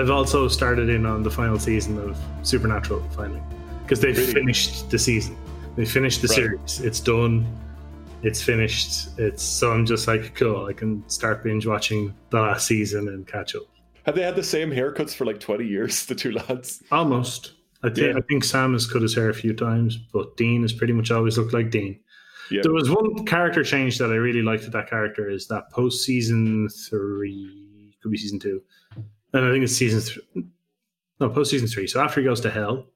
I've also started in on the final season of Supernatural finally because they've Really? finished the season. They finished the Right. series. It's done. It's finished. It's so I'm just like cool. I can start binge watching the last season and catch up. Have they had the same haircuts for like 20 years, the two lads? Almost. I think Yeah. I think Sam has cut his hair a few times, but Dean has pretty much always looked like Dean. Yeah. There was one character change that I really liked that character is that post season three, could be season two, and I think it's season three. No, post season three. So after he goes to hell,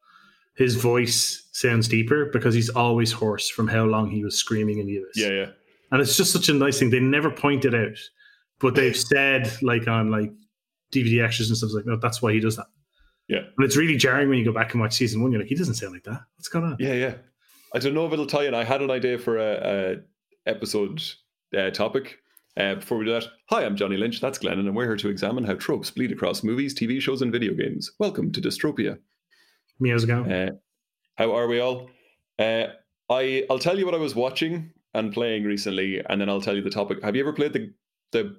his voice sounds deeper because he's always hoarse from how long he was screaming in the abyss. Yeah, yeah. and it's just such a nice thing. They never point it out, but they've said like on like DVD extras and stuff like, no, that's why he does that. Yeah. and it's really jarring when you go back and watch season one. You're like, he doesn't sound like that. What's going on? Yeah, yeah. I don't know if it'll tie in. I had an idea for a, a episode uh, topic. Uh, before we do that, hi, I'm Johnny Lynch. That's Glennon, and we're here to examine how tropes bleed across movies, TV shows, and video games. Welcome to Dystropia. Meows going. Uh, how are we all? Uh, I I'll tell you what I was watching and playing recently, and then I'll tell you the topic. Have you ever played the the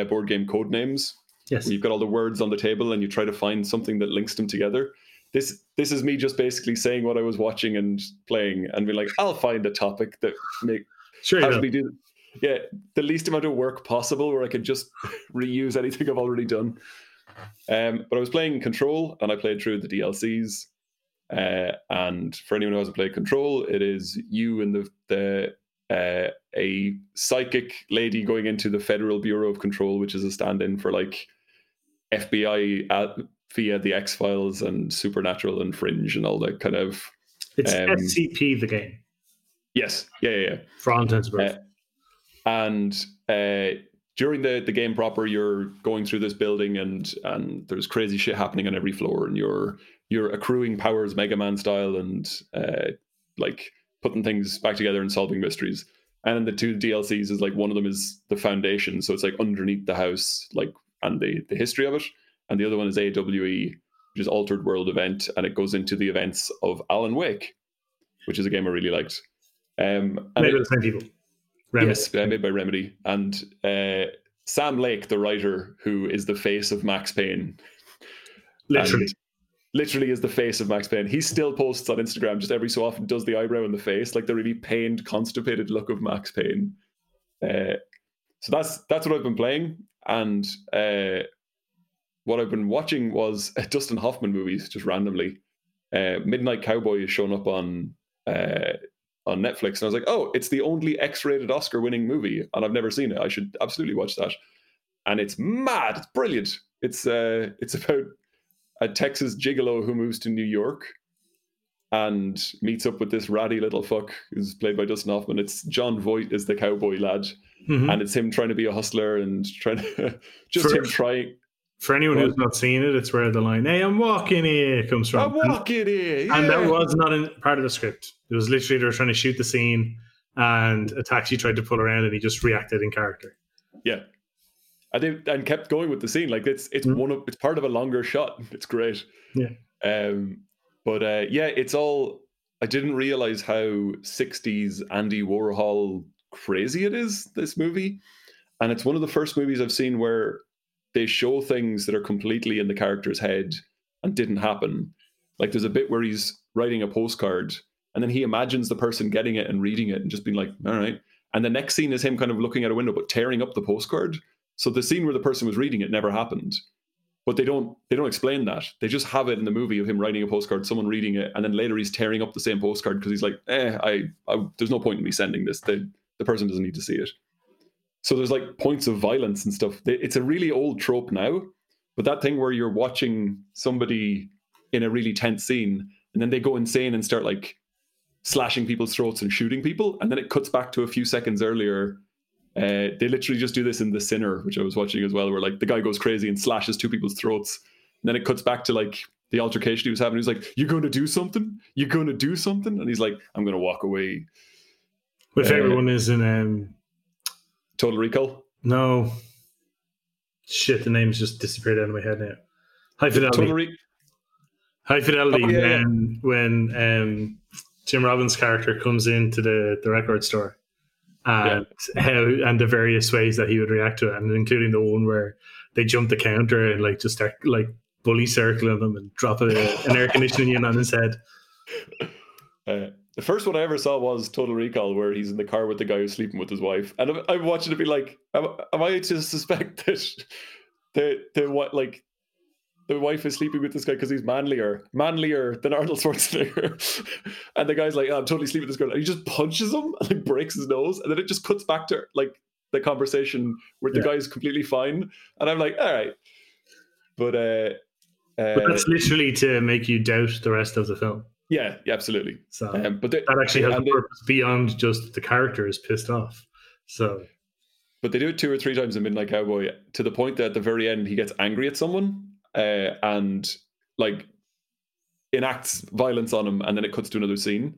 uh, board game Codenames? yes. you've got all the words on the table and you try to find something that links them together. This this is me just basically saying what I was watching and playing and being like, I'll find a topic that make Sure. you helps will. me do yeah the least amount of work possible where I could just reuse anything I've already done. Um, but I was playing Control and I played through the DLCs. Uh, and for anyone who hasn't played Control, it is you and the the uh, a psychic lady going into the Federal Bureau of Control, which is a stand-in for like FBI at, via the X Files and Supernatural and Fringe and all that kind of. It's um, SCP the game Yes, yeah, yeah, yeah. for all intents and purposes. And uh, during the the game proper, you're going through this building, and and there's crazy shit happening on every floor, and you're you're accruing powers, Mega Man style, and uh, like putting things back together and solving mysteries. And the two DLCs is like one of them is the foundation, so it's like underneath the house, like and the the history of it, and the other one is AWE, which is Altered World Event, and it goes into the events of Alan Wake, which is a game I really liked. Um, and Made it- the same people. Remedy. Yes, made by Remedy. And uh, Sam Lake, the writer, who is the face of Max Payne. Literally. literally is the face of Max Payne. He still posts on Instagram just every so often, does the eyebrow and the face, like the really pained, constipated look of Max Payne. Uh, so that's that's what I've been playing. And uh, what I've been watching was Dustin Hoffman movies, just randomly. Uh, Midnight Cowboy is shown up on uh, on Netflix, and I was like, "Oh, it's the only X-rated Oscar-winning movie, and I've never seen it. I should absolutely watch that." And it's mad. It's brilliant. It's uh, it's about a Texas gigolo who moves to New York and meets up with this ratty little fuck who's played by Dustin Hoffman. It's Jon Voight is the cowboy lad, Mhm. and it's him trying to be a hustler and trying to just For- him trying. For anyone who's not seen it, it's where the line "Hey, I'm walking here" comes from. I'm walking here, and that was not in part of the script. It was literally they were trying to shoot the scene, and a taxi tried to pull around, and he just reacted in character. Yeah. And they and kept going with the scene. Like it's it's Mm. one of it's part of a longer shot. It's great. Yeah. Um but uh yeah, it's all I didn't realize how 60s Andy Warhol crazy it is, this movie. And it's one of the first movies I've seen where they show things that are completely in the character's head and didn't happen. Like there's a bit where he's writing a postcard and then he imagines the person getting it and reading it and just being like, all right. And the next scene is him kind of looking out a window but tearing up the postcard. So the scene where the person was reading it never happened. But they don't they don't explain that. They just have it in the movie of him writing a postcard, someone reading it, and then later he's tearing up the same postcard because he's like, eh, I, I there's no point in me sending this. The the person doesn't need to see it. So there's like points of violence and stuff. It's a really old trope now, but that thing where you're watching somebody in a really tense scene and then they go insane and start like slashing people's throats and shooting people, and then it cuts back to a few seconds earlier. Uh, they literally just do this in The Sinner, which I was watching as well, where like the guy goes crazy and slashes two people's throats. And then it cuts back to like the altercation he was having. He's like, "You're going to do something? You're going to do something?" And he's like, "I'm going to walk away." My Uh, favorite one is in um, Total Recall. no shit. The name's just disappeared out of my head now. High fidelity. Total Re- High fidelity. Oh, yeah, yeah. when when um, Tim Robbins' character comes into the, the record store, and how and the various ways that he would react to it, and including the one where they jump the counter and like just start like bully circling him and drop a, an air conditioning unit on his head. Uh, the first one I ever saw was Total Recall, where he's in the car with the guy who's sleeping with his wife, and I'm, I'm watching it be like, am, am I to suspect that the the what like the wife is sleeping with this guy because he's manlier, manlier than Arnold Schwarzenegger. and the guy's like, oh, I'm totally sleeping with this girl. And he just punches him and like breaks his nose. And then it just cuts back to like the conversation where the yeah. guy's completely fine. And I'm like, all right. But uh, uh But that's literally to make you doubt the rest of the film. Yeah, yeah absolutely. So um, but they, that actually has a purpose beyond just the character is pissed off. So but they do it two or three times in Midnight Cowboy to the point that at the very end he gets angry at someone uh, and like enacts violence on him, and then it cuts to another scene.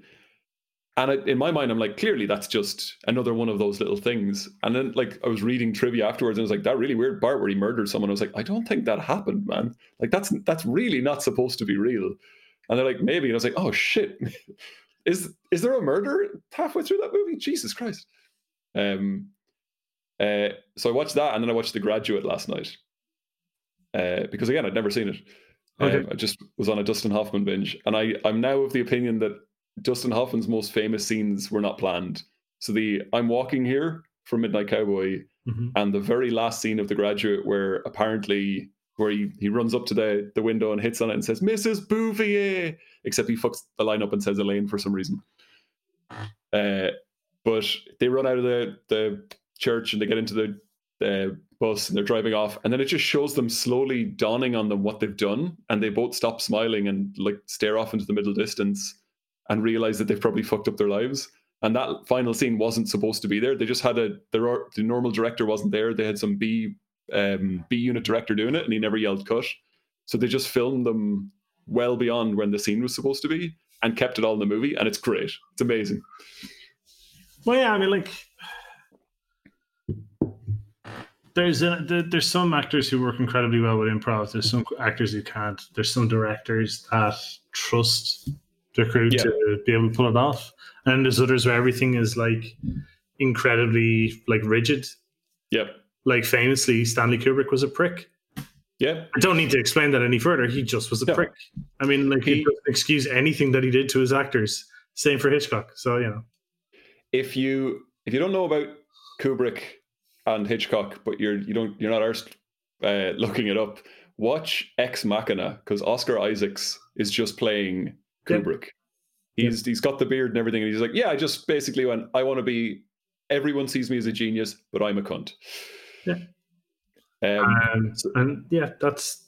And in my mind, I'm like, clearly that's just another one of those little things. And then, like, I was reading trivia afterwards, and I was like, that really weird part where he murdered someone. I was like, I don't think that happened, man. Like, that's that's really not supposed to be real. And they're like, maybe. And I was like, oh shit, is is there a murder halfway through that movie? Jesus Christ. Um. Uh, so I watched that, and then I watched The Graduate last night, uh, because again, I'd never seen it. Okay. Um, I just was on a Dustin Hoffman binge, and I I'm now of the opinion that Dustin Hoffman's most famous scenes were not planned. So the I'm walking here from Midnight Cowboy, mm-hmm. and the very last scene of The Graduate, where apparently where he, he runs up to the, the window and hits on it and says Mrs. Bouvier, except he fucks the line up and says Elaine for some reason. Uh, but they run out of the the church and they get into the uh, bus and they're driving off and then it just shows them slowly dawning on them what they've done and they both stop smiling and like stare off into the middle distance and realize that they've probably fucked up their lives. And that final scene wasn't supposed to be there. They just had a the, the normal director wasn't there. They had some b um, b unit director doing it and he never yelled cut. So they just filmed them well beyond when the scene was supposed to be and kept it all in the movie and it's great. It's amazing. Well yeah i mean like there's a, there's some actors who work incredibly well with improv. There's some actors who can't. There's some directors that trust their crew yeah. to be able to pull it off, and there's others where everything is like incredibly like rigid. Yep. Like famously, Stanley Kubrick was a prick. Yeah. I don't need to explain that any further. He just was a no. prick. I mean, like he, he doesn't excuse anything that he did to his actors. Same for Hitchcock. So you know, if you if you don't know about Kubrick and Hitchcock, but you're you don't you're not arsed, uh, looking it up. Watch Ex Machina because Oscar Isaacs is just playing Kubrick. Yep. He's yep. he's got the beard and everything, and he's like, yeah, I just basically went. I want to be. Everyone sees me as a genius, but I'm a cunt. Yeah. Um, um, and yeah, that's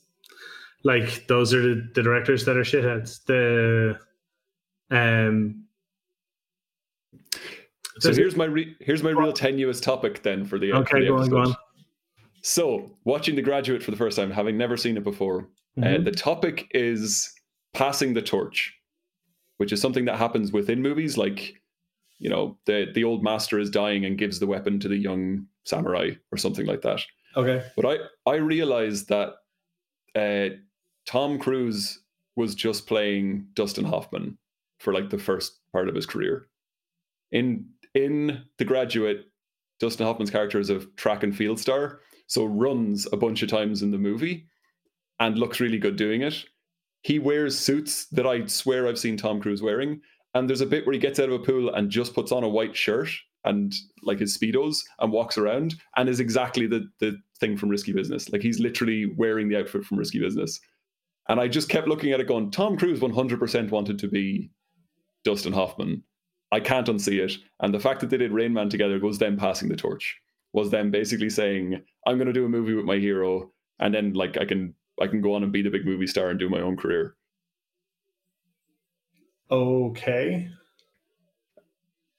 like those are the, the directors that are shitheads. The um so here's my re- here's my real tenuous topic then for the okay. For the go on, go on. So watching The Graduate for the first time, having never seen it before, uh, mm-hmm. uh, the topic is passing the torch, which is something that happens within movies. Like, you know, the the old master is dying and gives the weapon to the young samurai or something like that. Okay. But I I realized that uh, Tom Cruise was just playing Dustin Hoffman for like the first part of his career. In in The Graduate, Dustin Hoffman's character is a track and field star, so runs a bunch of times in the movie and looks really good doing it. He wears suits that I swear I've seen Tom Cruise wearing. And there's a bit where he gets out of a pool and just puts on a white shirt and like his speedos and walks around and is exactly the the thing from Risky Business. Like he's literally wearing the outfit from Risky Business. And I just kept looking at it going, Tom Cruise 100% wanted to be Dustin Hoffman. I can't unsee it. And the fact that they did Rain Man together was them passing the torch. Was them basically saying, "I'm going to do a movie with my hero, and then like I can I can go on and be the big movie star and do my own career." Okay.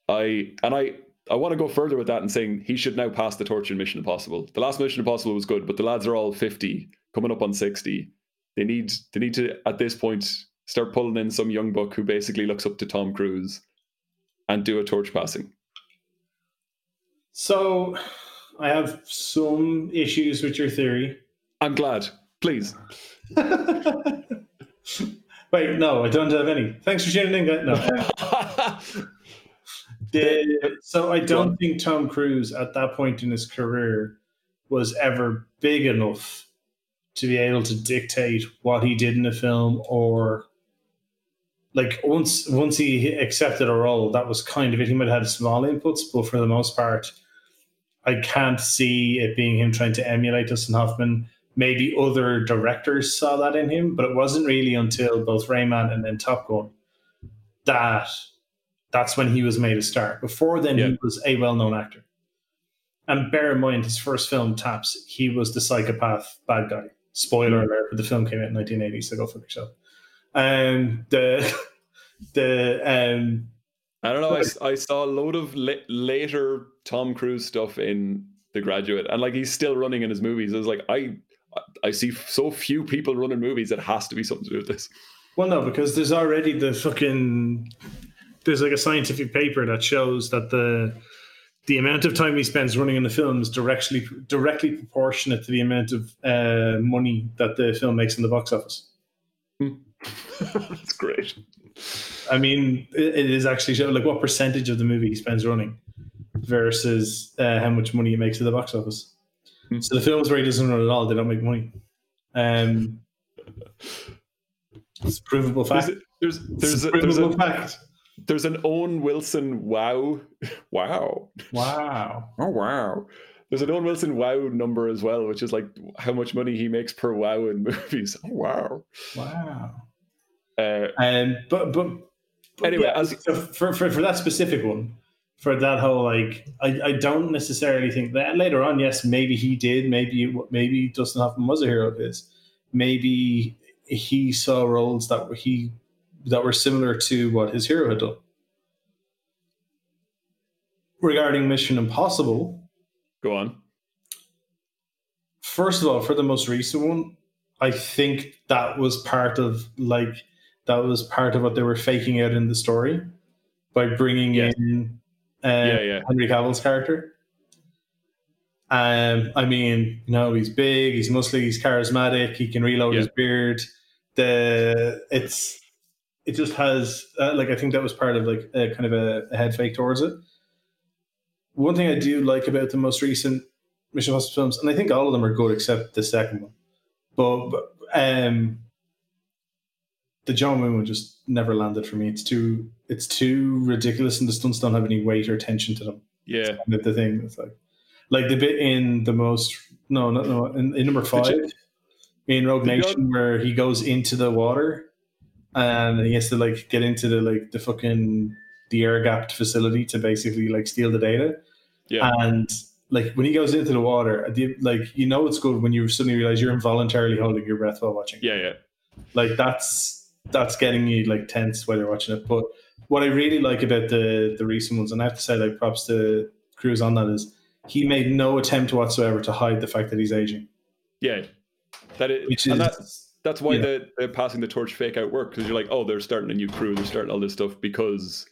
I and I I want to go further with that and saying he should now pass the torch in Mission Impossible. The last Mission Impossible was good, but the lads are all 50, coming up on 60. They need they need to at this point start pulling in some young buck who basically looks up to Tom Cruise and do a torch passing? So, I have some issues with your theory. I'm glad. Please. Wait, no, I don't have any. Thanks for tuning in. No. the, so I don't think Tom Cruise at that point in his career was ever big enough to be able to dictate what he did in the film or like once once he accepted a role, that was kind of it. He might have had small inputs, but for the most part, I can't see it being him trying to emulate Dustin Hoffman. Maybe other directors saw that in him, but it wasn't really until both Rain Man and then Top Gun that that's when he was made a star. Before then, yeah. he was a well-known actor. And bear in mind, his first film, Taps, he was the psychopath bad guy. Spoiler mm-hmm. alert, but the film came out in 1980, so go for yourself. Um, the the um, I don't know. I, I saw a load of la- later Tom Cruise stuff in The Graduate, and like he's still running in his movies. I was like, I I see so few people running movies. It has to be something to do with this. Well, no, because there's already the fucking there's like a scientific paper that shows that the the amount of time he spends running in the film is directly directly proportionate to the amount of uh, money that the film makes in the box office. Hmm. That's great. I mean, it, it is actually like what percentage of the movie he spends running versus uh, how much money he makes at the box office. Hmm. So the films where he doesn't run at all, they don't make money. Um, it's provable fact. There's, there's, there's, a, there's a, fact. There's an Owen Wilson wow, wow, wow, oh wow. There's an Owen Wilson wow number as well, which is like how much money he makes per wow in movies. Oh wow, wow. Uh, um, but, but, but anyway, yeah, as, so for, for for that specific one, for that whole like, I, I don't necessarily think that later on. Yes, maybe he did. Maybe maybe Dustin Hoffman was a hero of his. Maybe he saw roles that were he that were similar to what his hero had done. Regarding Mission Impossible, go on. First of all, for the most recent one, I think that was part of like that was part of what they were faking out in the story by bringing yes. in uh, yeah, yeah. Henry Cavill's character. Um, I mean, you know, he's big, he's muscly, he's charismatic, he can reload yeah. his beard. The it's it just has uh, like I think that was part of like a kind of a, a, head fake towards it. One thing I do like about the most recent Mission Impossible films, and I think all of them are good except the second one, but, but um, the John Woo one just never landed for me. It's too it's too ridiculous, and the stunts don't have any weight or tension to them. Yeah, kind of the thing. It's like like the bit in the most no no no in, in number five in Rogue Nation where he goes into the water and he has to like get into the like the fucking the air gapped facility to basically like steal the data. Yeah. And like when he goes into the water, like you know it's good when you suddenly realize you're involuntarily holding your breath while watching. Yeah, yeah. Like that's that's getting you like tense while you're watching it. But what I really like about the the recent ones, and I have to say like props to Cruise on that is he made no attempt whatsoever to hide the fact that he's aging. Yeah, that is, which is that's that's why yeah. the, the passing the torch fake out work because you're like, oh, they're starting a new crew, they're starting all this stuff because,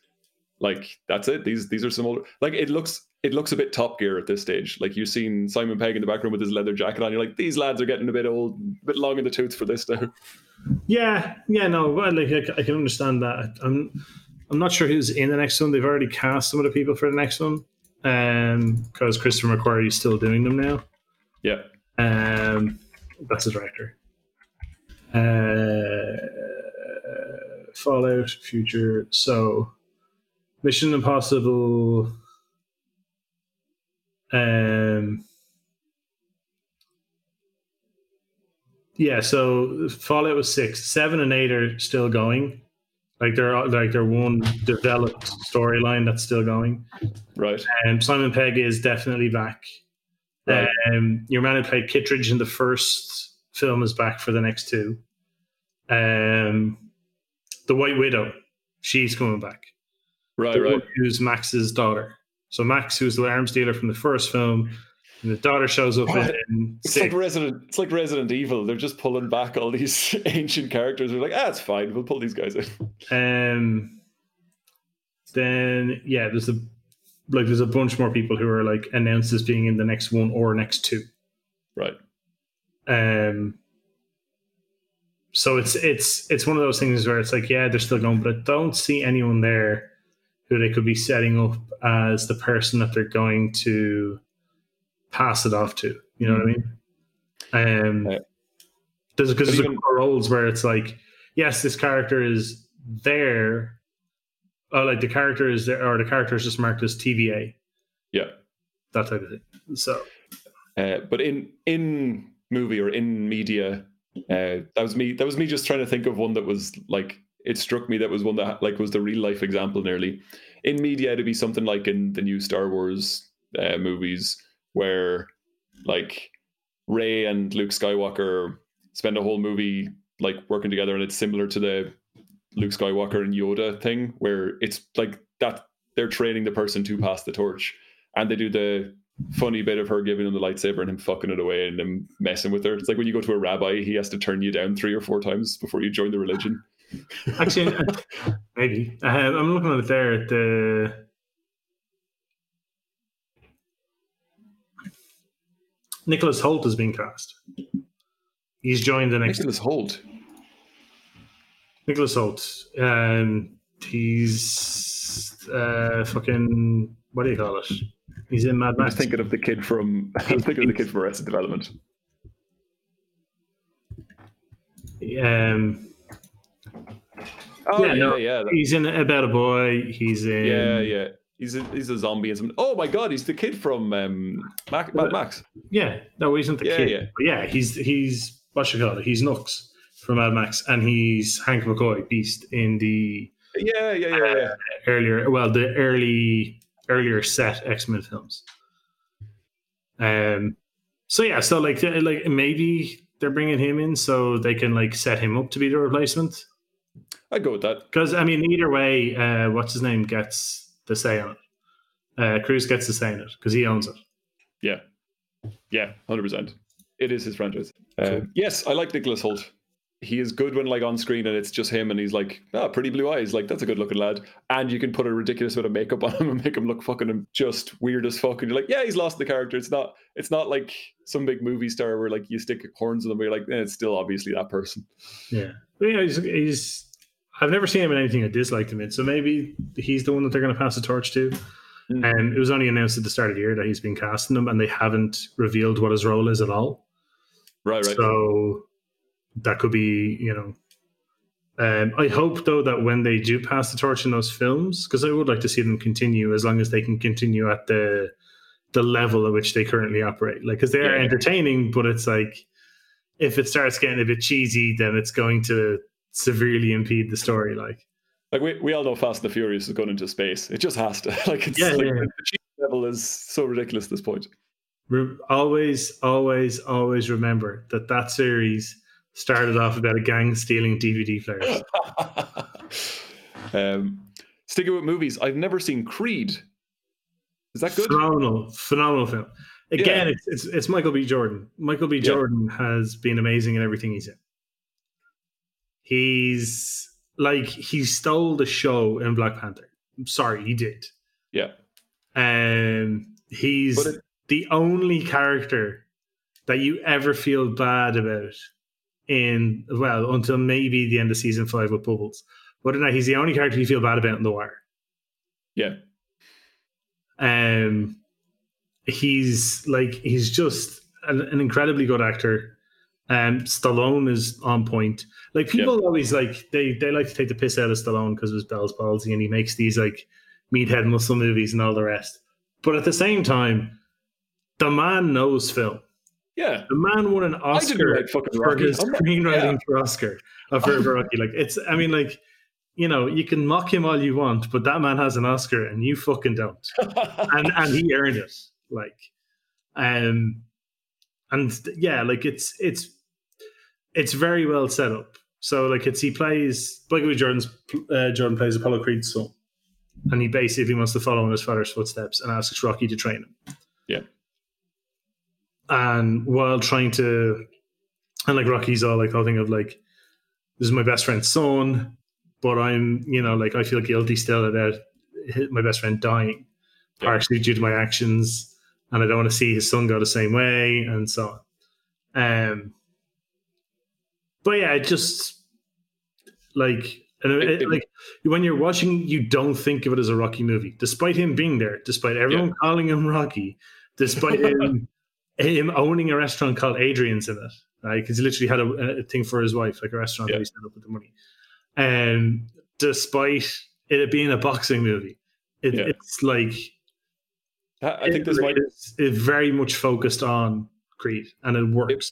like, that's it. These these are some old like it looks it looks a bit Top Gear at this stage. Like you've seen Simon Pegg in the background with his leather jacket on. You're like, these lads are getting a bit old, a bit long in the tooth for this now. Yeah, yeah, no, well, like I, I can understand that. I'm I'm not sure who's in the next one. They've already cast some of the people for the next one, um, because Christopher McQuarrie is still doing them now. Yeah, um, that's the director. Uh, Fallout, Future. So, Mission Impossible. Um, yeah, so Fallout was six, seven, and eight are still going. Like they're like they're one developed storyline that's still going. Right. And um, Simon Pegg is definitely back. Right. Um, your man who played Kittredge in the first film is back for the next two. Um, the White Widow, she's coming back. Right, the right. Who's Max's daughter? So Max, who's the arms dealer from the first film, and the daughter shows up what? in. It's six. like Resident. It's like Resident Evil. They're just pulling back all these ancient characters. They're like, ah, it's fine. We'll pull these guys in. Um. Then yeah, there's a like there's a bunch more people who are like announced as being in the next one or next two. Right. Um, so it's it's it's one of those things where it's like, yeah, they're still going, but I don't see anyone there who they could be setting up as the person that they're going to pass it off to. You know mm-hmm. what I mean? Um, There's because there's a even- couple roles where it's like, yes, this character is there. Oh, like the character is there, or the character is just marked as TBA, Yeah. that type of thing. So Uh, but in in movie or in media, uh, that was me. That was me just trying to think of one that was like it struck me that was one that like was the real life example nearly. In media, it'd be something like in the new Star Wars uh, movies where like Rey and Luke Skywalker spend a whole movie like working together, and it's similar to the Luke Skywalker and Yoda thing, where it's like that they're training the person to pass the torch, and they do the funny bit of her giving him the lightsaber and him fucking it away and him messing with her. It's like when you go to a rabbi, he has to turn you down three or four times before you join the religion. Actually, maybe uh, I'm looking at it there. at The Nicholas Hoult has been cast. He's joined the next Nicholas Hoult. Nicholas Hoult. Um, he's uh, fucking what do you call it? He's in Mad I Max. was thinking of the kid from I was thinking of the kid from Arrested Development. Um, Oh Yeah, yeah, no, yeah, that- he's in About a Boy. He's in yeah, yeah. He's a, he's a zombie and something. Oh my god, he's the kid from um, Mac, Mad Max. Yeah, no, he's not the Yeah, kid. yeah. But yeah, he's he's what you call it. He's Nux from Mad Max, and he's Hank McCoy, Beast in the Yeah, yeah, yeah, yeah. earlier, well, the early earlier set X Men films. Um. So yeah, so like like maybe they're bringing him in so they can like set him up to be the replacement. I'd go with that. Because I mean, either way, uh, what's his name gets the say on it. Uh, Cruise gets the say on it because he owns it. Yeah, yeah, hundred percent. It is his franchise. Uh, yes, I like Nicholas Hoult. He is good when like on screen and it's just him and he's like, ah, pretty blue eyes. Like that's a good looking lad. And you can put a ridiculous bit of makeup on him and make him look fucking just weird as fuck. And you're like, yeah, he's lost the character. It's not. It's not like some big movie star where like you stick horns in them. But you're like, eh, it's still obviously that person. Yeah, but yeah, he's, he's. I've never seen him in anything I disliked him in, so maybe he's the one that they're going to pass the torch to. Mm. And it was only announced at the start of the year that he's been casting them, and they haven't revealed what his role is at all. Right, right. So that could be, you know. Um, I hope though that when they do pass the torch in those films, because I would like to see them continue as long as they can continue at the the level at which they currently operate. Like, because they are Yeah. entertaining, but it's like if it starts getting a bit cheesy, then it's going to severely impede the story. Like, Like we, we all know Fast and the Furious is going into space. It just has to. Like it's Yeah, like yeah, the cheese level is so ridiculous at this point. re- always, always, always remember that that series started off about a gang stealing DVD players. um, sticking with movies, I've never seen Creed. Is that good? Phenomenal, phenomenal film. Again, Yeah. it's, it's it's Michael B. Jordan. Michael B. Yeah. Jordan has been amazing in everything he's in. He's like he stole the show in Black Panther. I'm sorry, he did. Yeah. Um, he's it- the only character that you ever feel bad about in well until maybe the end of season five with Bubbles. But no, he's the only character you feel bad about in The Wire. Yeah. Um, he's like he's just an, an incredibly good actor. Um, Stallone is on point. Like people always like they they like to take the piss out of Stallone because of his Bell's palsy, and he makes these like meathead muscle movies and all the rest. But at the same time, the man knows film. Yeah. The man won an Oscar like fucking for his I'm not- screenwriting yeah. for Oscar uh, for, Rocky. Like it's, I mean, like you know, you can mock him all you want, but that man has an Oscar and you fucking don't, and and he earned it. Like, um, and yeah, like it's it's it's very well set up. So like it's he plays Michael. Jordan's uh, Jordan plays Apollo Creed's son, and he basically wants to follow in his father's footsteps and asks Rocky to train him. Yeah. And while trying to, and like Rocky's all like, whole thing of like, this is my best friend's son, but I'm, you know, like I feel guilty still about my best friend dying, Yeah. partially due to my actions, and I don't want to see his son go the same way, and so on. Um, but yeah, it just like and it, like when you're watching, you don't think of it as a Rocky movie, despite him being there, despite everyone calling him Rocky, despite him him owning a restaurant called Adrian's in it. right? Because he literally had a, a, thing for his wife, like a restaurant Yeah. that he set up with the money. And despite it being a boxing movie, it, Yeah. it's like I, think this might is it's very much focused on Creed, and it works.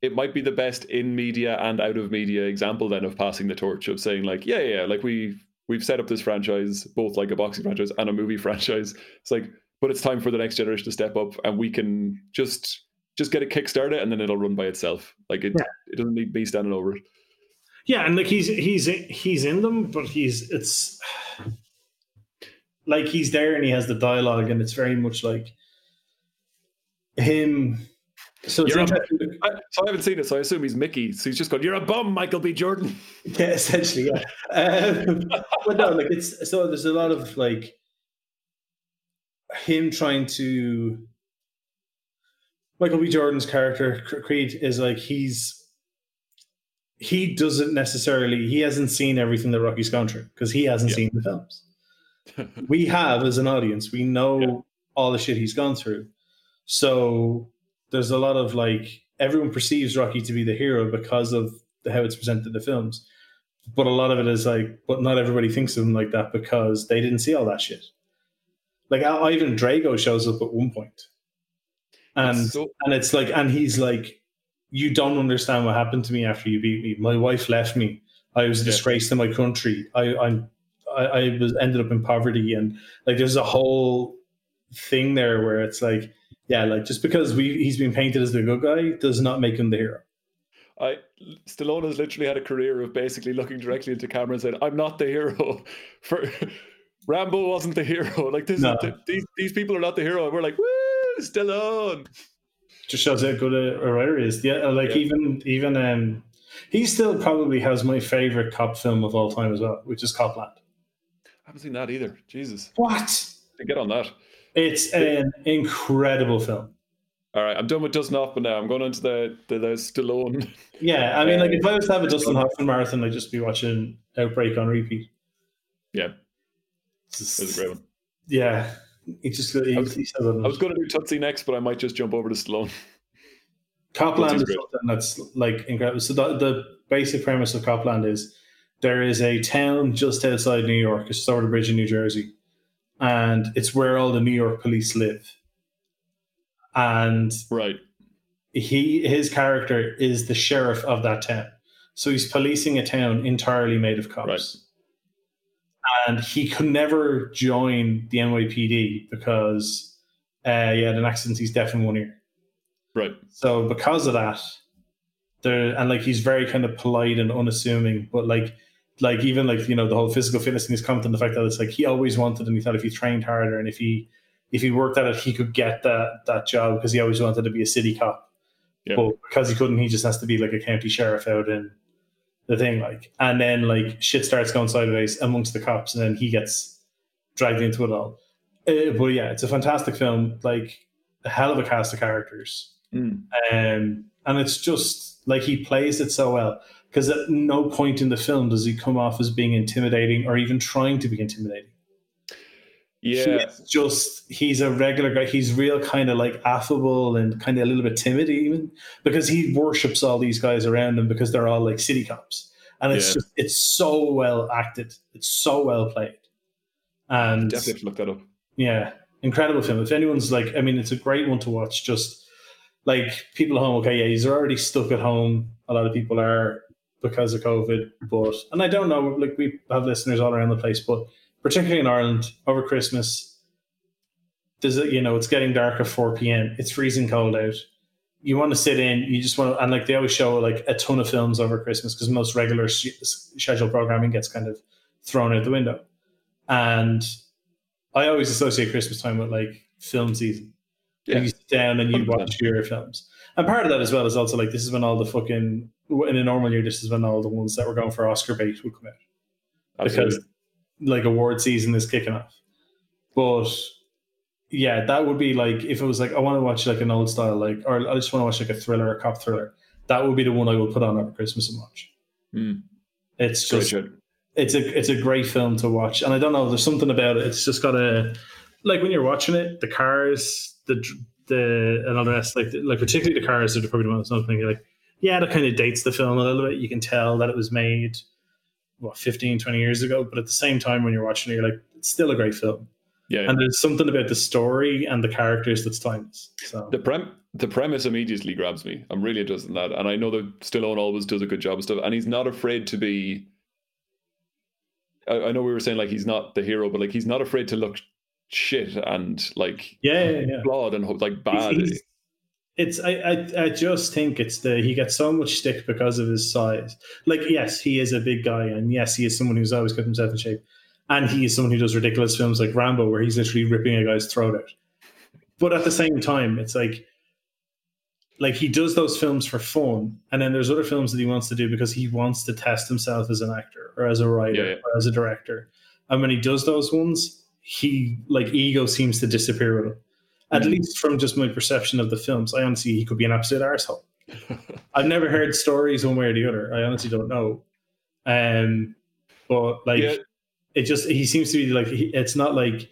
it might be the best in media and out of media example then of passing the torch of saying like yeah yeah like we we've set up this franchise both like a boxing franchise and a movie franchise it's like but it's time for the next generation to step up and we can just just get it kickstarted and then it'll run by itself like it Yeah. it doesn't need me standing over it Yeah, and like he's he's he's in them, but he's it's like he's there and he has the dialogue, and it's very much like him. So. I, so I haven't seen it so I assume he's Mickey so he's just going you're a bum Michael B Jordan Yeah, essentially, yeah. Um, but no, like it's so there's a lot of like him trying to Michael B. Jordan's character Creed is like he's he doesn't necessarily he hasn't seen everything that Rocky's gone through because he hasn't Yeah. seen the films. we have as an audience, we know Yeah. all the shit he's gone through. So there's a lot of like everyone perceives Rocky to be the hero because of the, how it's presented in the films. But a lot of it is like, but not everybody thinks of him like that because they didn't see all that shit. Like Ivan Drago shows up at one point, and so- and it's like, and he's like, you don't understand what happened to me after you beat me. My wife left me. I was a Yeah. disgrace to my country. I, I'm, I, I was ended up in poverty, and like there's a whole thing there where it's like, yeah, like just because we he's been painted as the good guy does not make him the hero. I Stallone has literally had a career of basically looking directly into camera and saying, "I'm not the hero." For Rambo wasn't the hero. Like this, No. these these people are not the hero. And we're like, "Woo, Stallone!" just shows how good a, writer is. Yeah, like Yeah. even even um, he still probably has my favorite cop film of all time as well, which is Cop Land. I haven't seen that either. Jesus, What? get on that. It's an incredible film. All right, I'm done with Dustin Hoffman now. I'm going into the the, the Stallone. Yeah, I mean, like if I was to have a Dustin Hoffman marathon, I'd just be watching Outbreak on repeat. Yeah, It was a great one. yeah, he just he, I was- he says I was going to do Tootsie next, but I might just jump over to Stallone. Cop Land is something that's like incredible. So the, the basic premise of Cop Land is there is a town just outside New York, it's just over the bridge in New Jersey, and it's where all the New York police live. And Right. he his character is the sheriff of that town. So he's policing a town entirely made of cops. Right. And he could never join the NYPD because uh, he had an accident. He's deaf in one ear. Right. So because of that, there and like he's very kind of polite and unassuming, but like like even like you know the whole physical fitness thing is comment on the fact that it's like he always wanted and he thought if he trained harder and if he if he worked at it he could get that that job because he always wanted to be a city cop. Yeah. But because he couldn't, he just has to be like a county sheriff out in the thing like and then like shit starts going sideways amongst the cops and then he gets dragged into it all. Uh, but yeah, it's a fantastic film, like a hell of a cast of characters Mm. um, and it's just like he plays it so well because at no point in the film does he come off as being intimidating or even trying to be intimidating. Yeah. He's just he's a regular guy. He's real kind of like affable and kind of a little bit timid even because he worships all these guys around him because they're all like city cops. And it's Yeah. just it's so well acted. It's so well played. And Definitely have to look that up. yeah, incredible film. If anyone's like, I mean, it's a great one to watch. Just like people at home, okay, yeah, he's already stuck at home. A lot of people are because of COVID, but and I don't know, like we have listeners all around the place, but particularly in Ireland over Christmas, there's a, you know it's getting dark at four p.m. It's freezing cold out. You want to sit in. You just want to, and like they always show like a ton of films over Christmas because most regular sh- scheduled programming gets kind of thrown out the window. And I always associate Christmas time with like film season. Yeah. You sit down and you watch your films. And part of that as well is also like this is when all the fucking in a normal year, this is when all the ones that were going for Oscar bait would come out Absolutely. because like award season is kicking off. But yeah, that would be like if it was like I want to watch like an old style like or I just want to watch like a thriller, a cop thriller. That would be the one I would put on over Christmas and watch. Mm. It's just it's a it's a great film to watch, and I don't know. There's something about it. It's just got a like when you're watching it, the cars, the the and all the rest, like like particularly the cars are probably the most another thing. Like yeah, that kind of dates the film a little bit. You can tell that it was made what 15, 20 years ago, but at the same time, when you're watching it, you're like, it's still a great film. Yeah, And there's something about the story and the characters that's timeless. So the prem the premise immediately grabs me. I'm really interested in that, and I know that Stallone always does a good job of stuff, and he's not afraid to be. I, I know we were saying like he's not the hero, but like he's not afraid to look shit and like yeah, yeah, yeah. flawed and like bad. He's- he's- it's I, I I just think it's the he gets so much stick because of his size. Like yes, he is a big guy, and yes, he is someone who's always kept himself in shape, and he is someone who does ridiculous films like Rambo, where he's literally ripping a guy's throat out. But at the same time, it's like like he does those films for fun, and then there's other films that he wants to do because he wants to test himself as an actor or as a writer Yeah, yeah. or as a director. And when he does those ones, he like ego seems to disappear with him. At least from just my perception of the films, I honestly he could be an absolute arsehole. I've never heard stories one way or the other. I honestly don't know. Um, but like Yeah. it just he seems to be like he, it's not like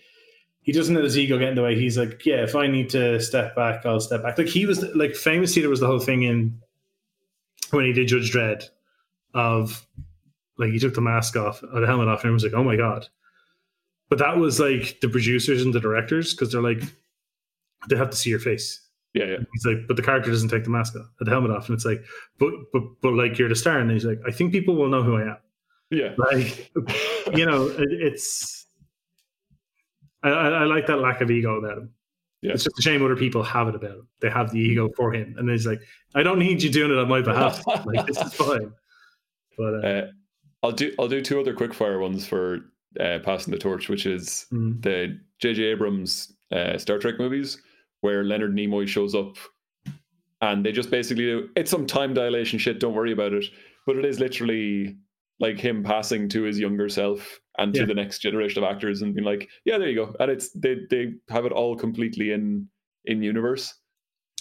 he doesn't let his ego get in the way. He's like, yeah, if I need to step back, I'll step back. Like he was like famously there was the whole thing in when he did Judge Dredd of like he took the mask off, or the helmet off, and everyone's like, oh my god. But that was like the producers and the directors because they're like they have to see your face. yeah, yeah. He's like, but the character doesn't take the mask off, the helmet off, and it's like, but but but like you're the star, and he's like, I think people will know who I am. Yeah. Like you know, it, it's. I, I, like that lack of ego about him. Yeah. It's just a shame other people have it about him. They have the ego for him, and he's like, I don't need you doing it on my behalf. like this is fine. But uh, Uh, I'll do I'll do two other quick fire ones for uh, passing the torch, which is mm, the J.J. Abrams uh, Star Trek movies, where Leonard Nimoy shows up, and they just basically do it's some time dilation shit. Don't worry about it, but it is literally like him passing to his younger self and to the next generation of actors and being like, yeah, there you go, and it's they they have it all completely in in universe.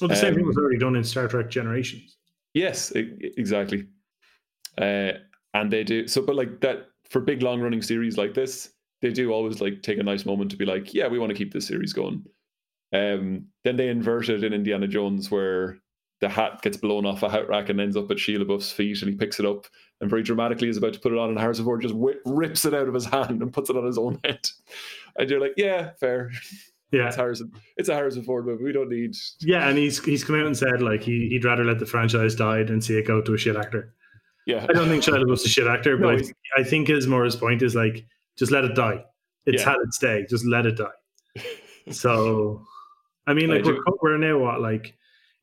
well, the same thing um, was already done in Star Trek Generations. Yes, exactly. Uh, and they do so, but like that for big long running series like this, they do always like take a nice moment to be like, yeah, we want to keep this series going. Um, then they invert it in Indiana Jones where the hat gets blown off a hat rack and ends up at Shia LaBeouf's feet, and he picks it up and very dramatically is about to put it on, and Harrison Ford just whi rips it out of his hand and puts it on his own head. And you're like, yeah, fair. Yeah, It's Harrison. It's a Harrison Ford movie. We don't need. yeah, and he's he's come out and said like he, he'd rather let the franchise die than see it go to a shit actor. Yeah, I don't think Shia LaBeouf's a shit actor, but No, I, think, I think his more his point is like just let it die. It's Yeah. had its day. Just let it die. So, I mean, like do- we're, we're now what like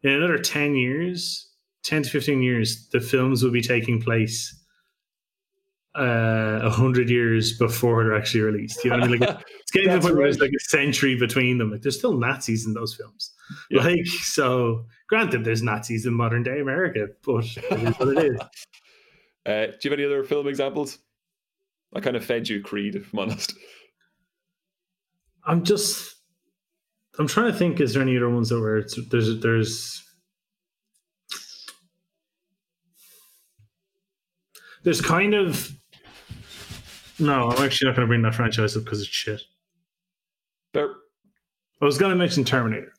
in another ten years, ten to fifteen years, the films will be taking place uh, a hundred years before they're actually released. You know what I mean? Like it's getting to the point where there's like a century between them. Like there's still Nazis in those films. Yeah. Like so, granted, there's Nazis in modern day America, but it is what it is. Uh, do you have any other film examples? I kind of fed you Creed, if I'm honest. I'm just I'm trying to think. Is there any other ones that were it's, there's there's there's kind of no. I'm actually not going to bring that franchise up because it's shit. But I was going to mention Terminator,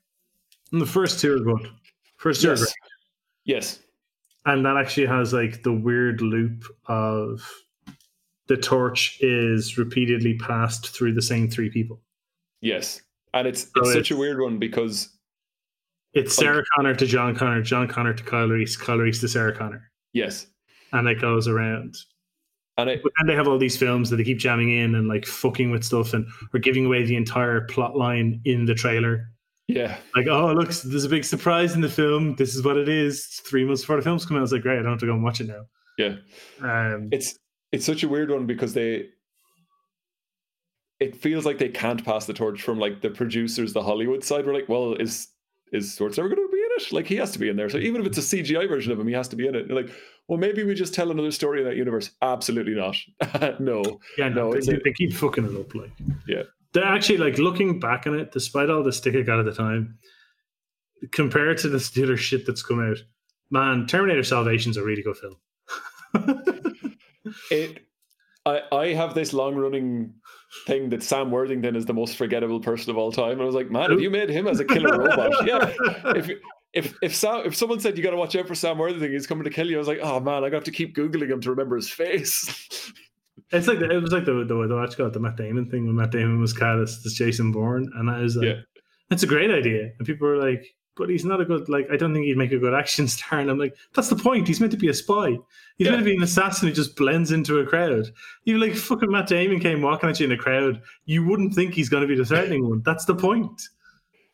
and the first two are good. First two are yes, great, yes, and that actually has like the weird loop of the torch is repeatedly passed through the same three people. yes, and it's So it's such a weird one because It's Like- Sarah Connor to John Connor, John Connor to Kyle Reese, Kyle Reese to Sarah Connor. yes, and it goes around. and it But then they have all these films that they keep jamming in and like fucking with stuff and or giving away the entire plot line in the trailer. yeah, Like, oh look, there's a big surprise in the film. This is what it is. It's three months before the film's coming out. I was like, great, I don't have to go and watch it now. yeah. Um, It's it's such a weird one because they. It feels like they can't pass the torch from like the producers, the Hollywood side. We're like, well, is is Schwarzenegger going to be in it? Like he has to be in there. So even if it's a CGI version of him, he has to be in it. And like, well, maybe we just tell another story in that universe. Absolutely not. no. yeah, no, no, they, a- they keep fucking it up. Like, Yeah. they're actually like looking back on it, despite all the stick it got at the time, compared to the other shit that's come out. Man, Terminator Salvation's a really good film. It. I I have this long running thing that Sam Worthington is the most forgettable person of all time. And I was like, man, if you made him as a killer robot, yeah. If if if Sam, if someone said you got to watch out for Sam Worthington, he's coming to kill you, I was like, oh man, I got to keep googling him to remember his face. It's like the, it was like the the the watch got the Matt Damon thing when Matt Damon was cast as Jason Bourne, and I was like, Yeah. that's a great idea. And people were like, but he's not a good like. I don't think he'd make a good action star. And I'm like, that's the point. He's meant to be a spy. He's Yeah. meant to be an assassin who just blends into a crowd. You like fucking Matt Damon came walking at you in a crowd. You wouldn't think he's going to be the threatening one. That's the point.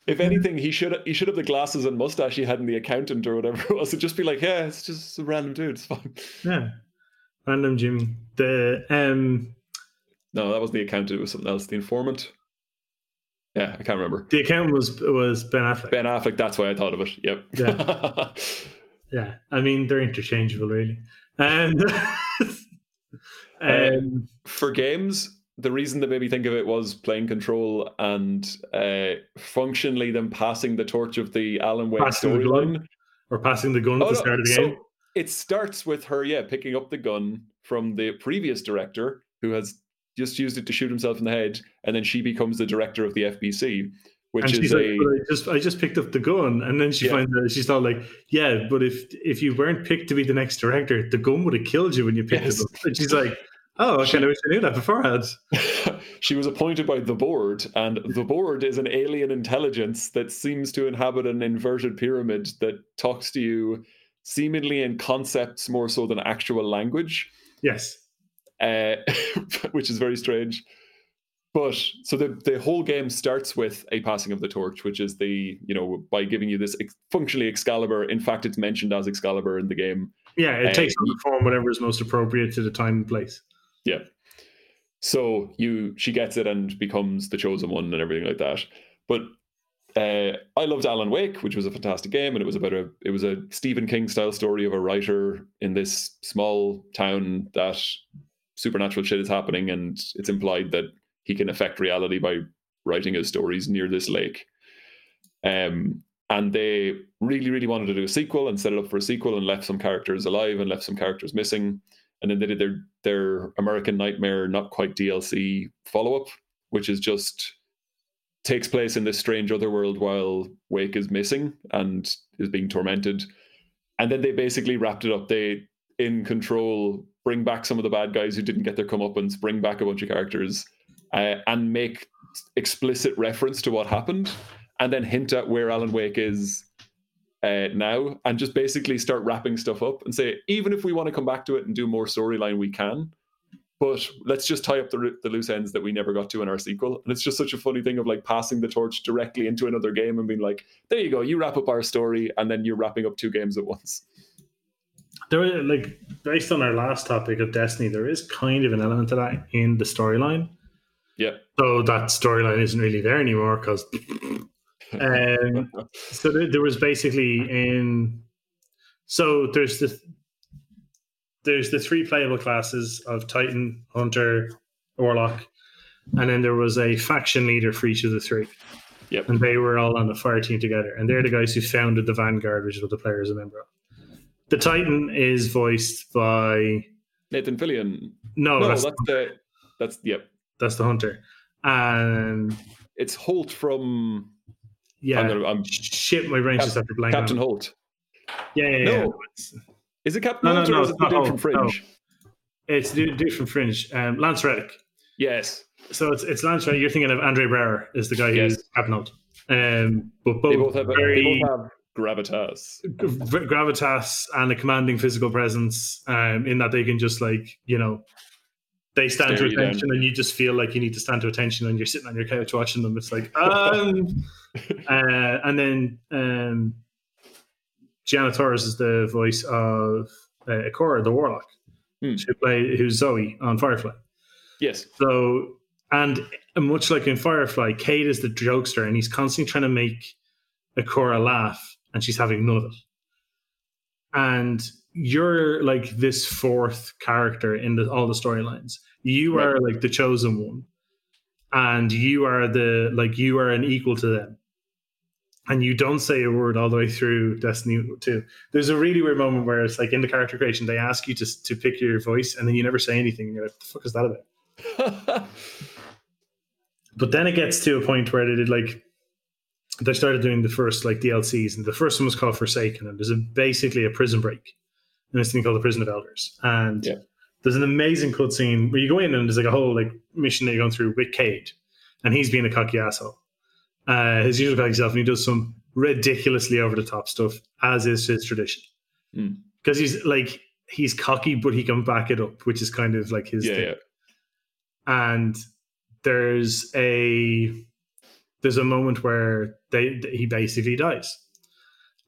if anything, he should he should have the glasses and mustache he had in the accountant or whatever it was. It'd just be like, yeah, it's just a random dude. It's fine. Yeah, random Jimmy. The um No, that wasn't the accountant. It was something else. The informant. Yeah, I can't remember. the account was was Ben Affleck. Ben Affleck. That's why I thought of it. Yep. Yeah. Yeah, I mean they're interchangeable, really. And um, For games, the reason that made me think of it was playing Control and uh, functionally them passing the torch of the Alan Wake the storyline. or passing the gun at Oh, the no, start of the so game. It starts with her, yeah, picking up the gun from the previous director who has just used it to shoot himself in the head, and then she becomes the director of the FBC, which And is she's like, a "But I just I just picked up the gun, and then she Yeah. finds out she's not like, yeah, but if if you weren't picked to be the next director, the gun would have killed you when you picked Yes. it up. And she's like, oh, I kind of wish I knew that beforehand. she was appointed by the board, and the board is an alien intelligence that seems to inhabit an inverted pyramid that talks to you seemingly in concepts more so than actual language, Yes, uh, which is very strange. But so the the whole game starts with a passing of the torch, which is the you know by giving you this ex- functionally Excalibur. In fact, it's mentioned as Excalibur in the game. yeah, it Uh, takes on the form whatever is most appropriate to the time and place. Yeah. So you she gets it and becomes the chosen one and everything like that. But uh, I loved Alan Wake, which was a fantastic game, and it was about a it was a Stephen King style story of a writer in this small town that supernatural shit is happening, and it's implied that he can affect reality by writing his stories near this lake. Um, and they really, really wanted to do a sequel and set it up for a sequel and left some characters alive and left some characters missing. And then they did their their American Nightmare not quite DLC follow up, which is just takes place in this strange other world while Wake is missing and is being tormented. And then they basically wrapped it up. They in control bring back some of the bad guys who didn't get their comeuppance, bring back a bunch of characters, uh, and make explicit reference to what happened, and then hint at where Alan Wake is uh, now, and just basically start wrapping stuff up and say, even if we want to come back to it and do more storyline, we can. But let's just tie up the, the loose ends that we never got to in our sequel. And it's just such a funny thing of like passing the torch directly into another game and being like, there you go, you wrap up our story, and then you're wrapping up two games at once. There, is, like based on our last topic of Destiny, there is kind of an element to that in the storyline. Yeah. So that storyline isn't really there anymore because. um, so there, there was basically in. So there's the there's the three playable classes of Titan, Hunter, Warlock, and then there was a faction leader for each of the three. Yep. And they were all on the fire team together, and they're the guys who founded the Vanguard, which is what the player is a member of. The Titan is voiced by Nathan Fillion. no, no, that's that's the that's yep. that's the Hunter, and It's Holt from yeah, I'm gonna, I'm, shit, my brain Cap- just after blank. Captain on. Holt. Yeah, yeah, yeah. No. Is it Captain No, no, Holt or no, is it it's the dude Holt, from Fringe? It's the dude from Fringe, um, Lance Reddick. Yes, So it's it's Lance Reddick. You're thinking of Andre Braugher is the guy Yes. who's Captain Holt. Um, but both, they both have very they both have gravitas. gra- gravitas and a commanding physical presence. Um, in that they can just like you know. They stand Stare to you attention, and you just feel like you need to stand to attention, and you're sitting on your couch watching them. It's like, um, uh, and then um, Gina Torres is the voice of uh, Ikora, the Warlock, who play who's Zoe on Firefly. Yes, So, and much like in Firefly, Cayde is the jokester, and he's constantly trying to make Ikora laugh, and she's having none of it. And you're like this fourth character in the, all the storylines. You are like the chosen one, and you are the like you are an equal to them. And you don't say a word all the way through Destiny 2. There's a really weird moment where it's like in the character creation, they ask you to, to pick your voice, and then you never say anything. And you're like, what the fuck is that about? But then it gets to a point where they did like they started doing the first like DLCs, and the first one was called Forsaken, and there's a, basically a prison break in this thing called the Prison of Elders, and Yeah. there's an amazing cutscene where you go in and there's like a whole like mission that you're going through with Cayde, and he's being a cocky asshole, uh, his usual cocky self, and he does some ridiculously over the top stuff, as is his tradition, Hmm. because he's like he's cocky, but he can back it up, which is kind of like his Yeah, thing yeah. and there's a there's a moment where they he basically dies.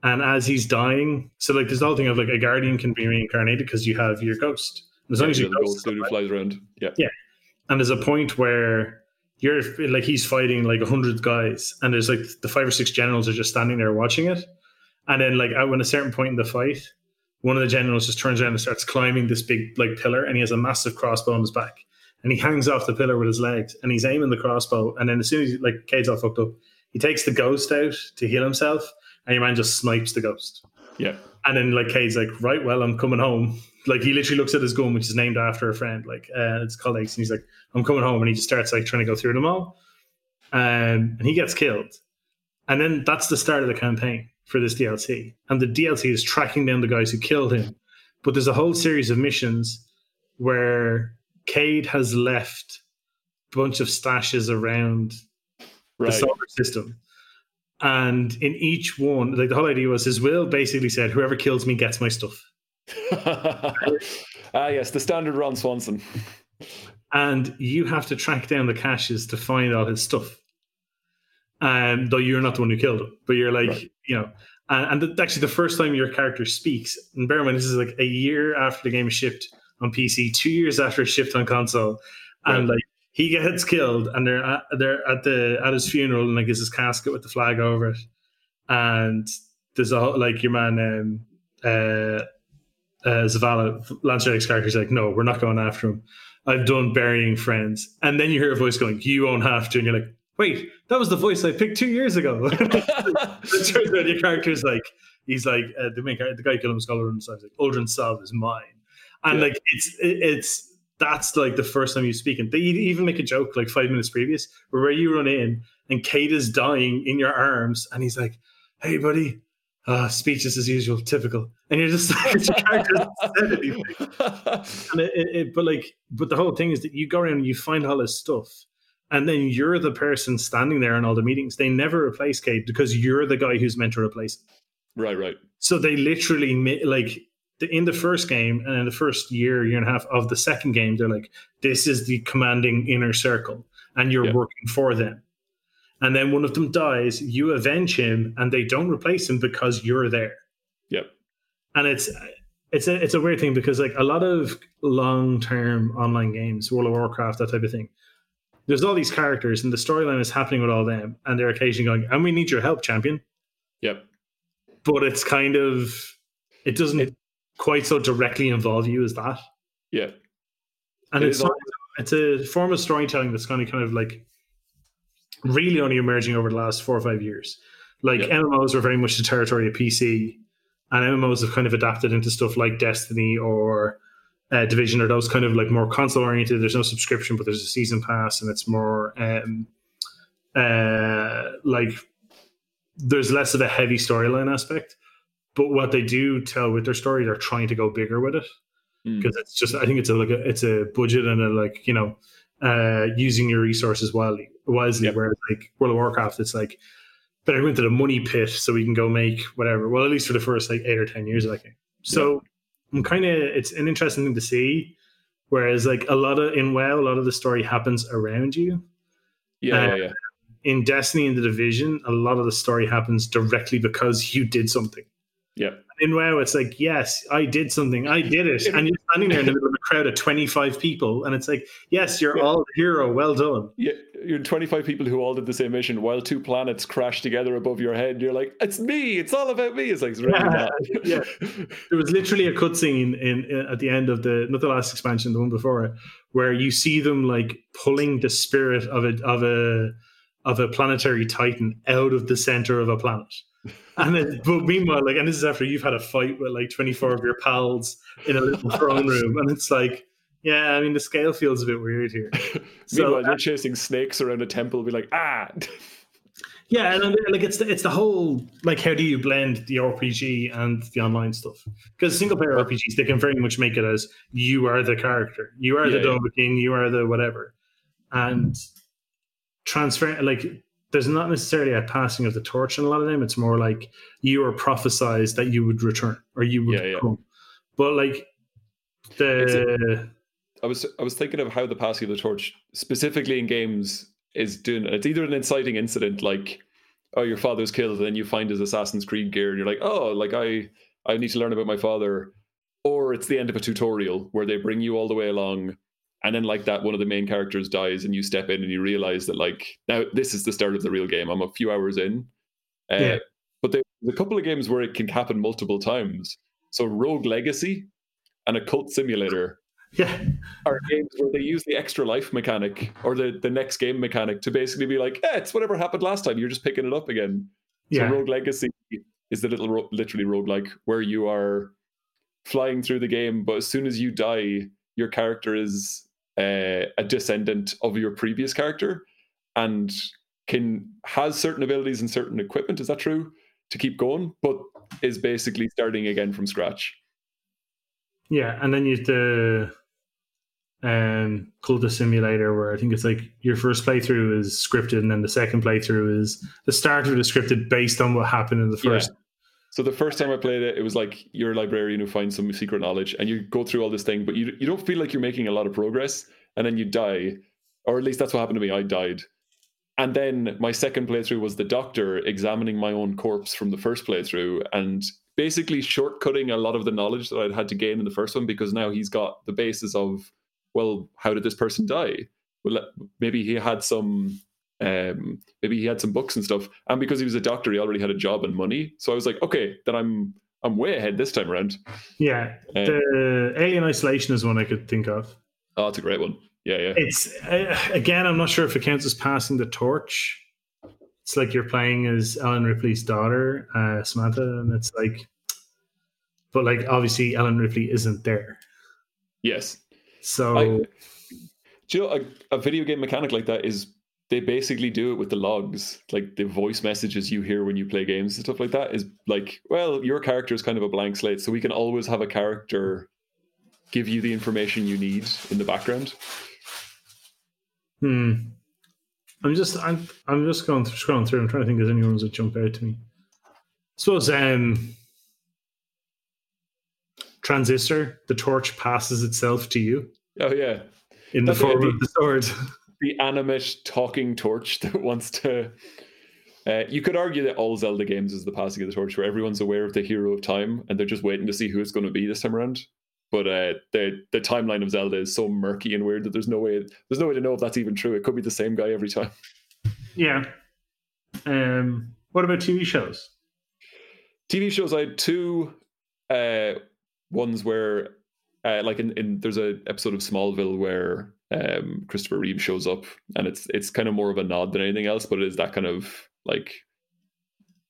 And as he's dying so like there's the whole thing of like a guardian can be reincarnated because you have your ghost. As long as Yeah, your the ghost is dude flies around. Yeah, yeah. and there's a point where you're like he's fighting like a hundred guys and there's like the five or six generals are just standing there watching it. And then like at when a certain point in the fight one of the generals just turns around and starts climbing this big like pillar and he has a massive crossbow on his back and he hangs off the pillar with his legs and he's aiming the crossbow and then as soon as like Cayde's all fucked up he takes the ghost out to heal himself and your man just snipes the ghost. Yeah. and then like Cayde's like, right, well, I'm coming home. Like he literally looks at his gun, which is named after a friend, like uh, it's colleagues, and he's like, I'm coming home, and he just starts like trying to go through them all, um, and he gets killed, and then that's the start of the campaign for this DLC, and the DLC is tracking down the guys who killed him, but there's a whole series of missions where Cayde has left a bunch of stashes around the solar system. And in each one, like the whole idea was his will basically said, whoever kills me gets my stuff. ah, yes, the standard Ron Swanson. And you have to track down the caches to find all his stuff. Um, though you're not the one who killed him, but you're like, Right. you know, and, and the, actually the first time your character speaks, and bear in mind, this is like a year after the game is shipped on PC, two years after shipped on console, and Right. like he gets killed, and they're at, they're at the at his funeral, and like is his casket with the flag over it, and there's a whole- like your man um, uh, uh, Zavala, Lance Reddick's character is like, no, we're not going after him. I've done burying friends, and then you hear a voice going, "You won't have to," and you're like, "Wait, that was the voice I picked two years ago." it turns out your character's like, he's like uh, the main character, the guy killed him, Scholar and stuff. He's like, Uldren Sov is mine, and Yeah. like it's it's that's like the first time you speak, and they even make a joke like five minutes previous where, you run in and Cayde is dying in your arms, and he's like, "Hey, buddy." Uh, speeches as usual, typical, and you're just like, your character said anything. And it, it, it- but like, but the whole thing is that you go around and you find all this stuff, and then you're the person standing there in all the meetings. They never replace Cayde because you're the guy who's meant to replace. Him. right, right. So they literally like the, in the first game and in the first year, year and a half of the second game, they're like, "This is the commanding inner circle, and you're Yeah. working for them." And then one of them dies, you avenge him, and they don't replace him because you're there Yep. and it's it's a it's a weird thing because like a lot of long term online games, World of Warcraft, that type of thing. There's all these characters, and the storyline is happening with all them, and they're occasionally going, "And we need your help, champion." Yep. But it's kind of it doesn't It- quite so directly involve you as that, Yeah. and It it's not, it's a form of storytelling that's kind of kind of like really only emerging over the last four or five years. Like Yeah. MMOs were very much the territory of PC, and MMOs have kind of adapted into stuff like Destiny or uh, Division, or those kind of like more console oriented. There's no subscription, but there's a season pass, and it's more um, uh, like there's less of a heavy storyline aspect. But what they do tell with their story, they're trying to go bigger with it Mm. because it's just I think it's a like a, it's a budget and a like you know uh using your resources wisely wisely. Yep. Whereas like World of Warcraft, it's like better go into the money pit so we can go make whatever. Well, at least for the first like eight or ten years of that game. So I'm kind of it's an interesting thing to see. Whereas like a lot of in WoW, a lot of the story happens around you. Yeah, Uh, yeah, yeah. In Destiny and the Division, a lot of the story happens directly because you did something. Yep. In WoW, it's like, yes, I did something. I did it. And you're standing there in the middle of a crowd of 25 people. And it's like, yes, you're Yeah. all the hero. Well done. Yeah, you're 25 people who all did the same mission while two planets crash together above your head. You're like, it's me. It's all about me. It's like, it's really Yeah, yeah. There was literally a cutscene in, in at the end of the not the last expansion, the one before it, where you see them like pulling the spirit of a of a of a planetary titan out of the center of a planet. And it, but meanwhile, like, and this is after you've had a fight with like 24 of your pals in a little throne room, and it's like, yeah, I mean, the scale feels a bit weird here. So, Meanwhile, you're chasing snakes around a temple, be like, ah. Yeah, and like it's the, it's the whole like how do you blend the RPG and the online stuff? Because single player RPGs they can very much make it as you are the character, you are Yeah, the yeah. Dovahkiin, you are the whatever, and transfer like there's not necessarily a passing of the torch in a lot of them. It's more like you are prophesized that you would return or you would Yeah, yeah. come, but like the I was I was thinking of how the passing of the torch, specifically in games, is doing. It's either an inciting incident, like oh your father's killed, and then you find his Assassin's Creed gear, and you're like oh like I I need to learn about my father, or it's the end of a tutorial where they bring you all the way along, and then like that one of the main characters dies, and you step in and you realize that like now this is the start of the real game. I'm a few hours in, uh, Yeah. but there's a couple of games where it can happen multiple times. So Rogue Legacy and a Cult Simulator yeah are games where they use the extra life mechanic or the, the next game mechanic to basically be like, eh, it's whatever happened last time. You're just picking it up again. yeah So Rogue Legacy is the little ro- literally roguelike where you are flying through the game, but as soon as you die, your character is uh, a descendant of your previous character and can has certain abilities and certain equipment. Is that true? To keep going, but is basically starting again from scratch. Yeah, and then you have the um Cultist Simulator where I think it's like your first playthrough is scripted and then the second playthrough is the start of the scripted based on what happened in the Yeah. So the first time I played it, it was like you're a librarian who finds some secret knowledge, and you go through all this thing, but you you don't feel like you're making a lot of progress, and then you die, or at least that's what happened to me. I died, and then my second playthrough was the doctor examining my own corpse from the first playthrough, and basically shortcutting a lot of the knowledge that I'd had to gain in the first one because now he's got the basis of, well, how did this person die? Well, maybe he had some um maybe he had some books and stuff. And because he was a doctor he already had a job and money. So i was like okay then i'm i'm way ahead this time around. Yeah, Uh, the Alien Isolation is one I could think of. oh it's a great one. Yeah yeah. It's uh, again, I'm not sure if it counts as passing the torch. It's like you're playing as Ellen Ripley's daughter, uh, Samantha, and it's like, but like obviously Ellen Ripley isn't there, yes. So I, do you know a, a video game mechanic like that is they basically do it with the logs like the voice messages you hear when you play games and stuff like that is like well your character is kind of a blank slate so we can always have a character give you the information you need in the background Hmm. I'm just I'm I'm just going through, scrolling through. I'm trying to think if there's any ones that jump out to me. I suppose um transistor, the torch passes itself to you oh yeah in the That's like form of the sword. the animate talking torch that wants to. Uh, you could argue that all Zelda games is the passing of the torch, where everyone's aware of the hero of time and they're just waiting to see who it's going to be this time around. But uh, the the timeline of Zelda is so murky and weird that there's no way there's no way to know if that's even true. It could be the same guy every time. yeah. Um. What about TV shows? TV shows, I had two uh, ones where, uh, like in, in there's a episode of Smallville where um, Christopher Reeve shows up, and it's it's kind of more of a nod than anything else, but it is that kind of like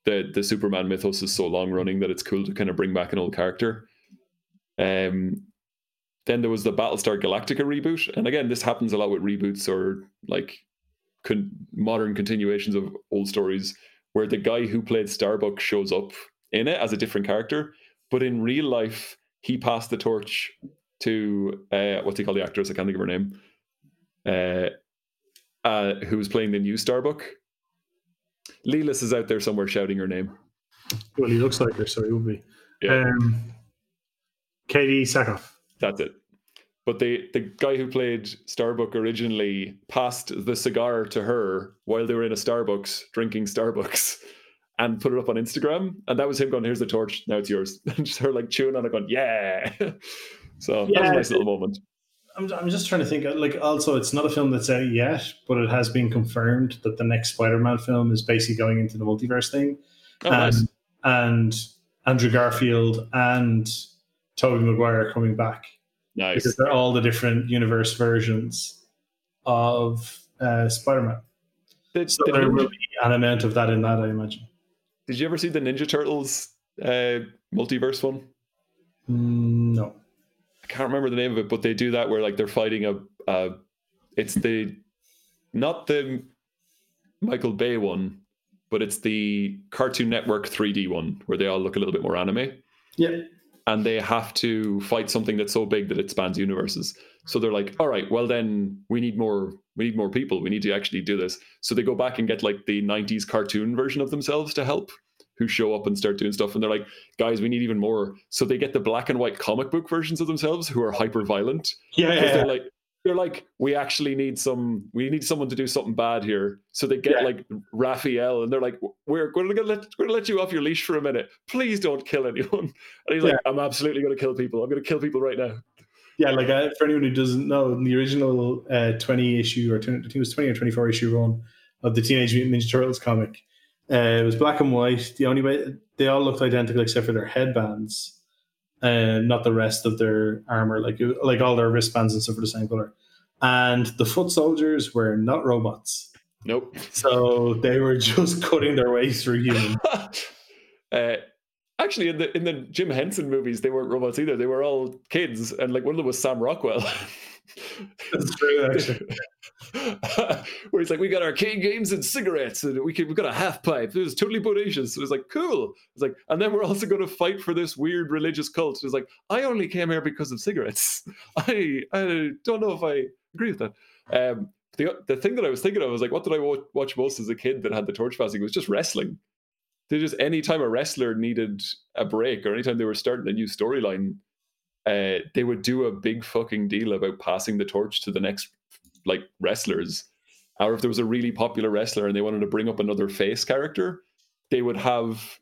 the the Superman mythos is so long running that it's cool to kind of bring back an old character. Um, then there was the Battlestar Galactica reboot, and again, this happens a lot with reboots or like con- modern continuations of old stories, where the guy who played Starbuck shows up in it as a different character, but in real life, he passed the torch to uh, what's he called the actress? I can't think of her name. Uh, uh, who was playing the new Starbuck? Lelis is out there somewhere shouting her name. Well, he looks like her, so he would be. Yeah. Um. Katee Sackhoff. That's it. But the the guy who played Starbuck originally passed the cigar to her while they were in a Starbucks drinking Starbucks and put it up on Instagram. And that was him going, Here's the torch, now it's yours. And just her like chewing on it, going, Yeah. so that was a nice little moment. I'm, I'm just trying to think. Like, also, it's not a film that's out yet, but it has been confirmed that the next Spider-Man film is basically going into the multiverse thing. Oh, nice. and, and Andrew Garfield and Tobey Maguire are coming back Nice. because they're all the different universe versions of uh, Spider-Man. Did, So did there you, will be an element of that in that, I imagine. did you ever see the Ninja Turtles uh, multiverse one? Mm, no. I can't remember the name of it, but they do that where like they're fighting a. Uh, it's the not the Michael Bay one, but it's the Cartoon Network 3D one where they all look a little bit more anime. Yeah. And they have to fight something that's so big that it spans universes. So they're like, all right, well then we need more we need more people. We need to actually do this. So they go back and get like the 90s cartoon version of themselves to help who show up and start doing stuff and they're like guys we need even more. So they get the black and white comic book versions of themselves who are hyper violent Yeah. yeah, they're like they're like we actually need some we need someone to do something bad here. So they get Yeah. like raphael and they're like we're going to let we're to let you off your leash for a minute. Please don't kill anyone. And he's like i'm absolutely going to kill people. I'm going to kill people right now. Yeah, like uh, for anyone who doesn't know, in the original uh, 20 issue, or 20, I think it was 20 or 24 issue run of the Teenage Mutant Ninja Turtles comic, uh, it was black and white. The only way they all looked identical except for their headbands, and not the rest of their armor. Like like all their wristbands and stuff were the same color. And the foot soldiers were not robots, nope so they were just cutting their way through humans. uh, actually in the in the jim henson movies they weren't robots either they were all kids and like one of them was sam rockwell That's true, actually. Where he's like, we got arcade games and cigarettes, and we we got a half pipe. It was totally bodacious. So it was like, cool. It's like, and then we're also going to fight for this weird religious cult. It's like, I only came here because of cigarettes. I I don't know if I agree with that. Um, the the thing that I was thinking of was like, what did I wa- watch most as a kid that had the torch passing? It was just wrestling. They just anytime a wrestler needed a break or anytime they were starting a new storyline, uh, they would do a big fucking deal about passing the torch to the next like wrestlers. Or if there was a really popular wrestler and they wanted to bring up another face character, they would have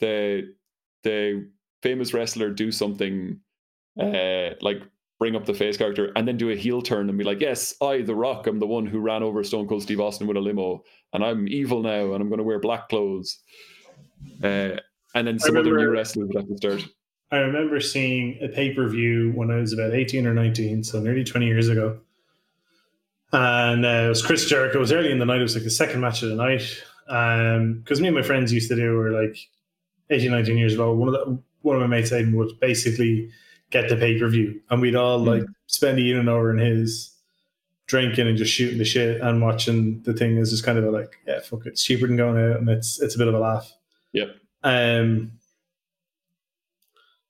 the the famous wrestler do something uh, like bring up the face character and then do a heel turn and be like, "Yes, I, The Rock, I'm the one who ran over Stone Cold Steve Austin with a limo, and I'm evil now, and I'm going to wear black clothes." Uh, and then some other new wrestlers would have to start. I remember seeing a pay per view when I was about 18 or 19, so nearly 20 years ago. And uh, it was Chris Jericho. It was early in the night. It was like the second match of the night. Because me and my friends used to do, we were like 18, 19 years old. One of the, one of my mates Aiden would basically get the pay per view, and we'd all like spend the evening over in his, drinking and just shooting the shit and watching the thing. Is just kind of like, yeah, fuck it, it's cheaper than going out, and it's it's a bit of a laugh. Yep. Um,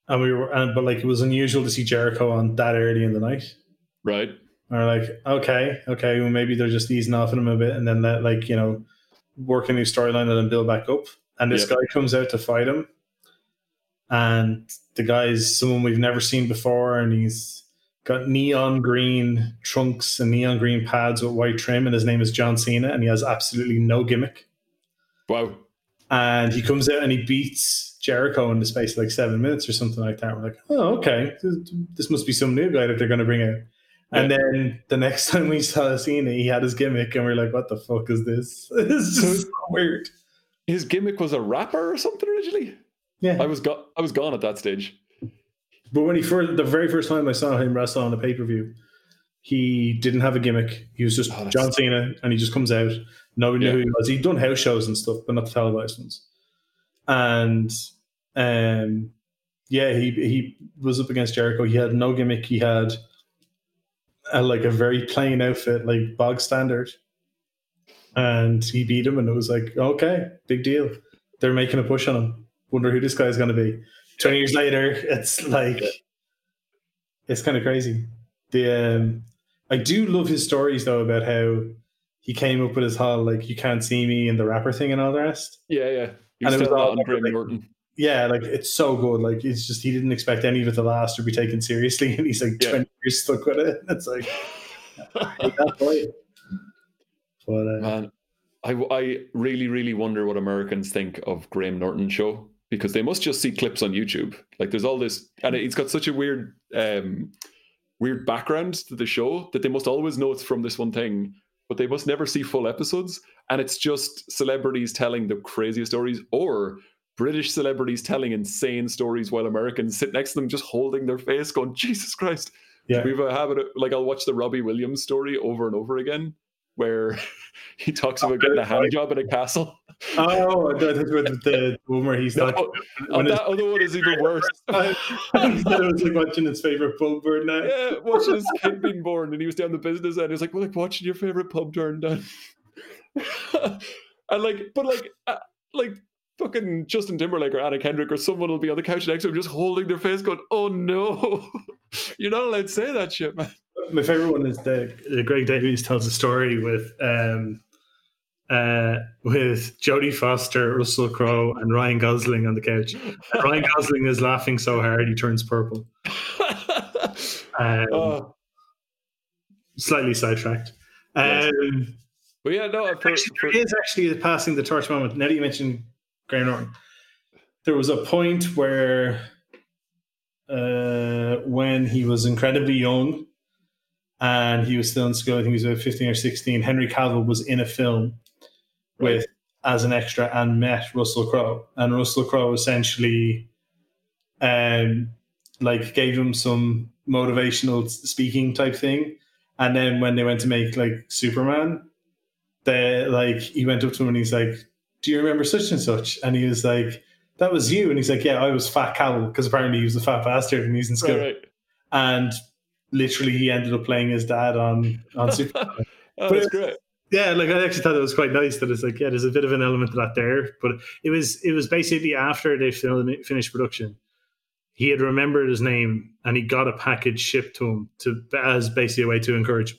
and we were, and, but like it was unusual to see Jericho on that early in the night. Right. We're like, okay, okay, well maybe they're just easing off on him a bit, and then let like you know work a new storyline and then build back up. And this Yeah. guy comes out to fight him, and the guy is someone we've never seen before, and he's got neon green trunks and neon green pads with white trim, and his name is John Cena, and he has absolutely no gimmick Wow. and he comes out and he beats Jericho in the space of like seven minutes or something like that. We're like, oh, okay, this, this must be some new guy that they're going to bring out. And then the next time we saw Cena, he had his gimmick, and we're like, what the fuck is this? It's just so weird. His gimmick was a rapper or something originally. Yeah, I was go- I was gone at that stage. but when he first, the very first time I saw him wrestle on a pay per view, he didn't have a gimmick. He was just Oh, John Cena, and he just comes out. Nobody Yeah. knew who he was. He'd done house shows and stuff, but not the televised ones. And um, yeah, he he was up against Jericho. He had no gimmick. He had a, like a very plain outfit, like bog standard. And he beat him, and it was like, okay, big deal. They're making a push on him. Wonder who this guy's going to be. Twenty years later, it's like it's kind of crazy. The um, I do love his stories though about how he came up with his whole like "you can't see me" and the rapper thing and all the rest. Yeah, yeah. He And it was all on Graham Norton. Yeah, like it's so good. Like it's just he didn't expect any of it to last or be taken seriously, and he's like Yeah. twenty years stuck with it. It's like I hate that boy. But uh, Man, I, I really, really wonder what Americans think of Graham Norton show because they must just see clips on YouTube. Like there's all this, and it's got such a weird, um, weird background to the show that they must always know it's from this one thing, but they must never see full episodes. And it's just celebrities telling the craziest stories or British celebrities telling insane stories while Americans sit next to them just holding their face, going, Jesus Christ. yeah, We have a habit of, like, I'll watch the Robbie Williams story over and over again where he talks about getting a hand job in a castle. oh, the, the, the, the one where he's No, like, and when that other one is even worse. I, was like watching his favorite pub burn now. yeah, watching his kid being born, and he was down the business end. He's like, "Well, like watching your favorite pub turn down." and like, but like, uh, like fucking Justin Timberlake or Anna Kendrick or someone will be on the couch next to him just holding their face, going, "Oh no, you're not allowed to say that shit, man." My favorite one is the, the Greg Davies tells a story with um, uh, with Jodie Foster, Russell Crowe, and Ryan Gosling on the couch. Ryan Gosling is laughing so hard he turns purple. Um, oh, Slightly sidetracked. Yes. Um, but yeah, no, for, actually, for, there is actually a passing the torch moment. Now that you mentioned Graham Norton, there was a point where uh, when he was incredibly young and he was still in school, I think he was about 15 or 16, Henry Cavill was in a film with as an extra and met Russell Crowe. And Russell Crowe essentially um, like gave him some motivational speaking type thing. And then when they went to make like Superman, they like he went up to him and he's like, "Do you remember such and such?" And he was like, "That was you." And he's like, "Yeah, I was Fat Cavill because apparently he was a fat bastard and he's in school." right, right. And literally, he ended up playing his dad on on Superman. Oh, But that's it's- great. yeah, like I actually thought it was quite nice that it's like, yeah, there's a bit of an element of that there. But it was it was basically after they finished production, he had remembered his name and he got a package shipped to him to as basically a way to encourage him.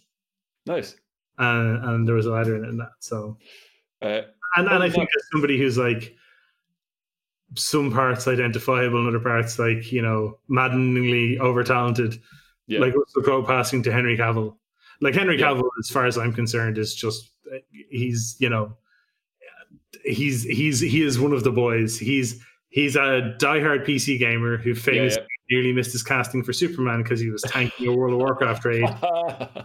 Nice. Uh, and there was a letter in it and that. So Uh, and, and I think as somebody who's like some parts identifiable and other parts like, you know, maddeningly over talented, yeah. like Russell Crowe passing to Henry Cavill. Like Henry Yeah. Cavill, as far as I'm concerned, is just he's you know he's he's he is one of the boys. He's he's a diehard PC gamer who famously nearly missed his casting for Superman because he was tanking a World of Warcraft raid.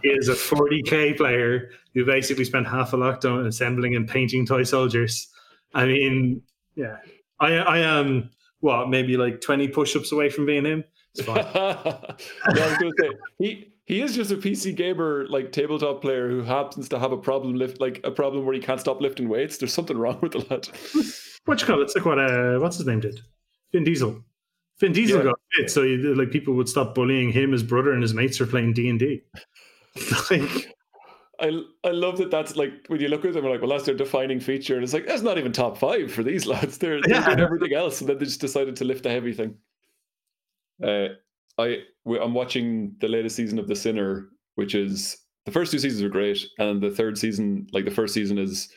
He is a 40k player who basically spent half a lockdown assembling and painting toy soldiers. I mean, yeah, I I am what maybe like 20 push-ups away from being him. It's fine. I was say he he is just a PC gamer, like tabletop player who happens to have a problem lift, like a problem where he can't stop lifting weights. There's something wrong with the lad. what you call it? It's like what uh, what's his name did? Vin Diesel. Vin Diesel Yeah. got fit, so he, like people would stop bullying him. His brother and his mates are playing D and D. Like, I I love that. That's like when you look at them, you're like, well, that's their defining feature, and it's like that's not even top five for these lads. They're, they're Yeah. doing everything else, and then they just decided to lift the heavy thing. Uh, I I'm watching the latest season of The Sinner, which is the first two seasons are great, and the third season, like the first season, is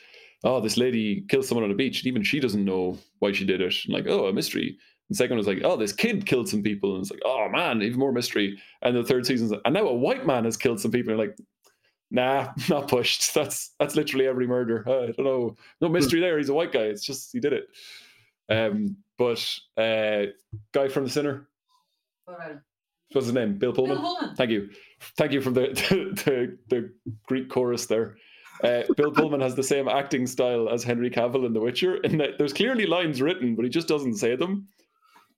oh this lady killed someone on a beach, and even she doesn't know why she did it, and like oh a mystery. And second was like oh this kid killed some people, and it's like oh man even more mystery. And the third season's like, and now a white man has killed some people, and like nah not pushed. That's that's literally every murder. Uh, I don't know no mystery there. He's a white guy. It's just he did it. Um, but uh, guy from The Sinner. Alright. What's his name? Bill Pullman. Bill Pullman. Thank you. Thank you from the the, the Greek chorus there. Uh, Bill Pullman has the same acting style as Henry Cavill in The Witcher, in that there's clearly lines written, but he just doesn't say them.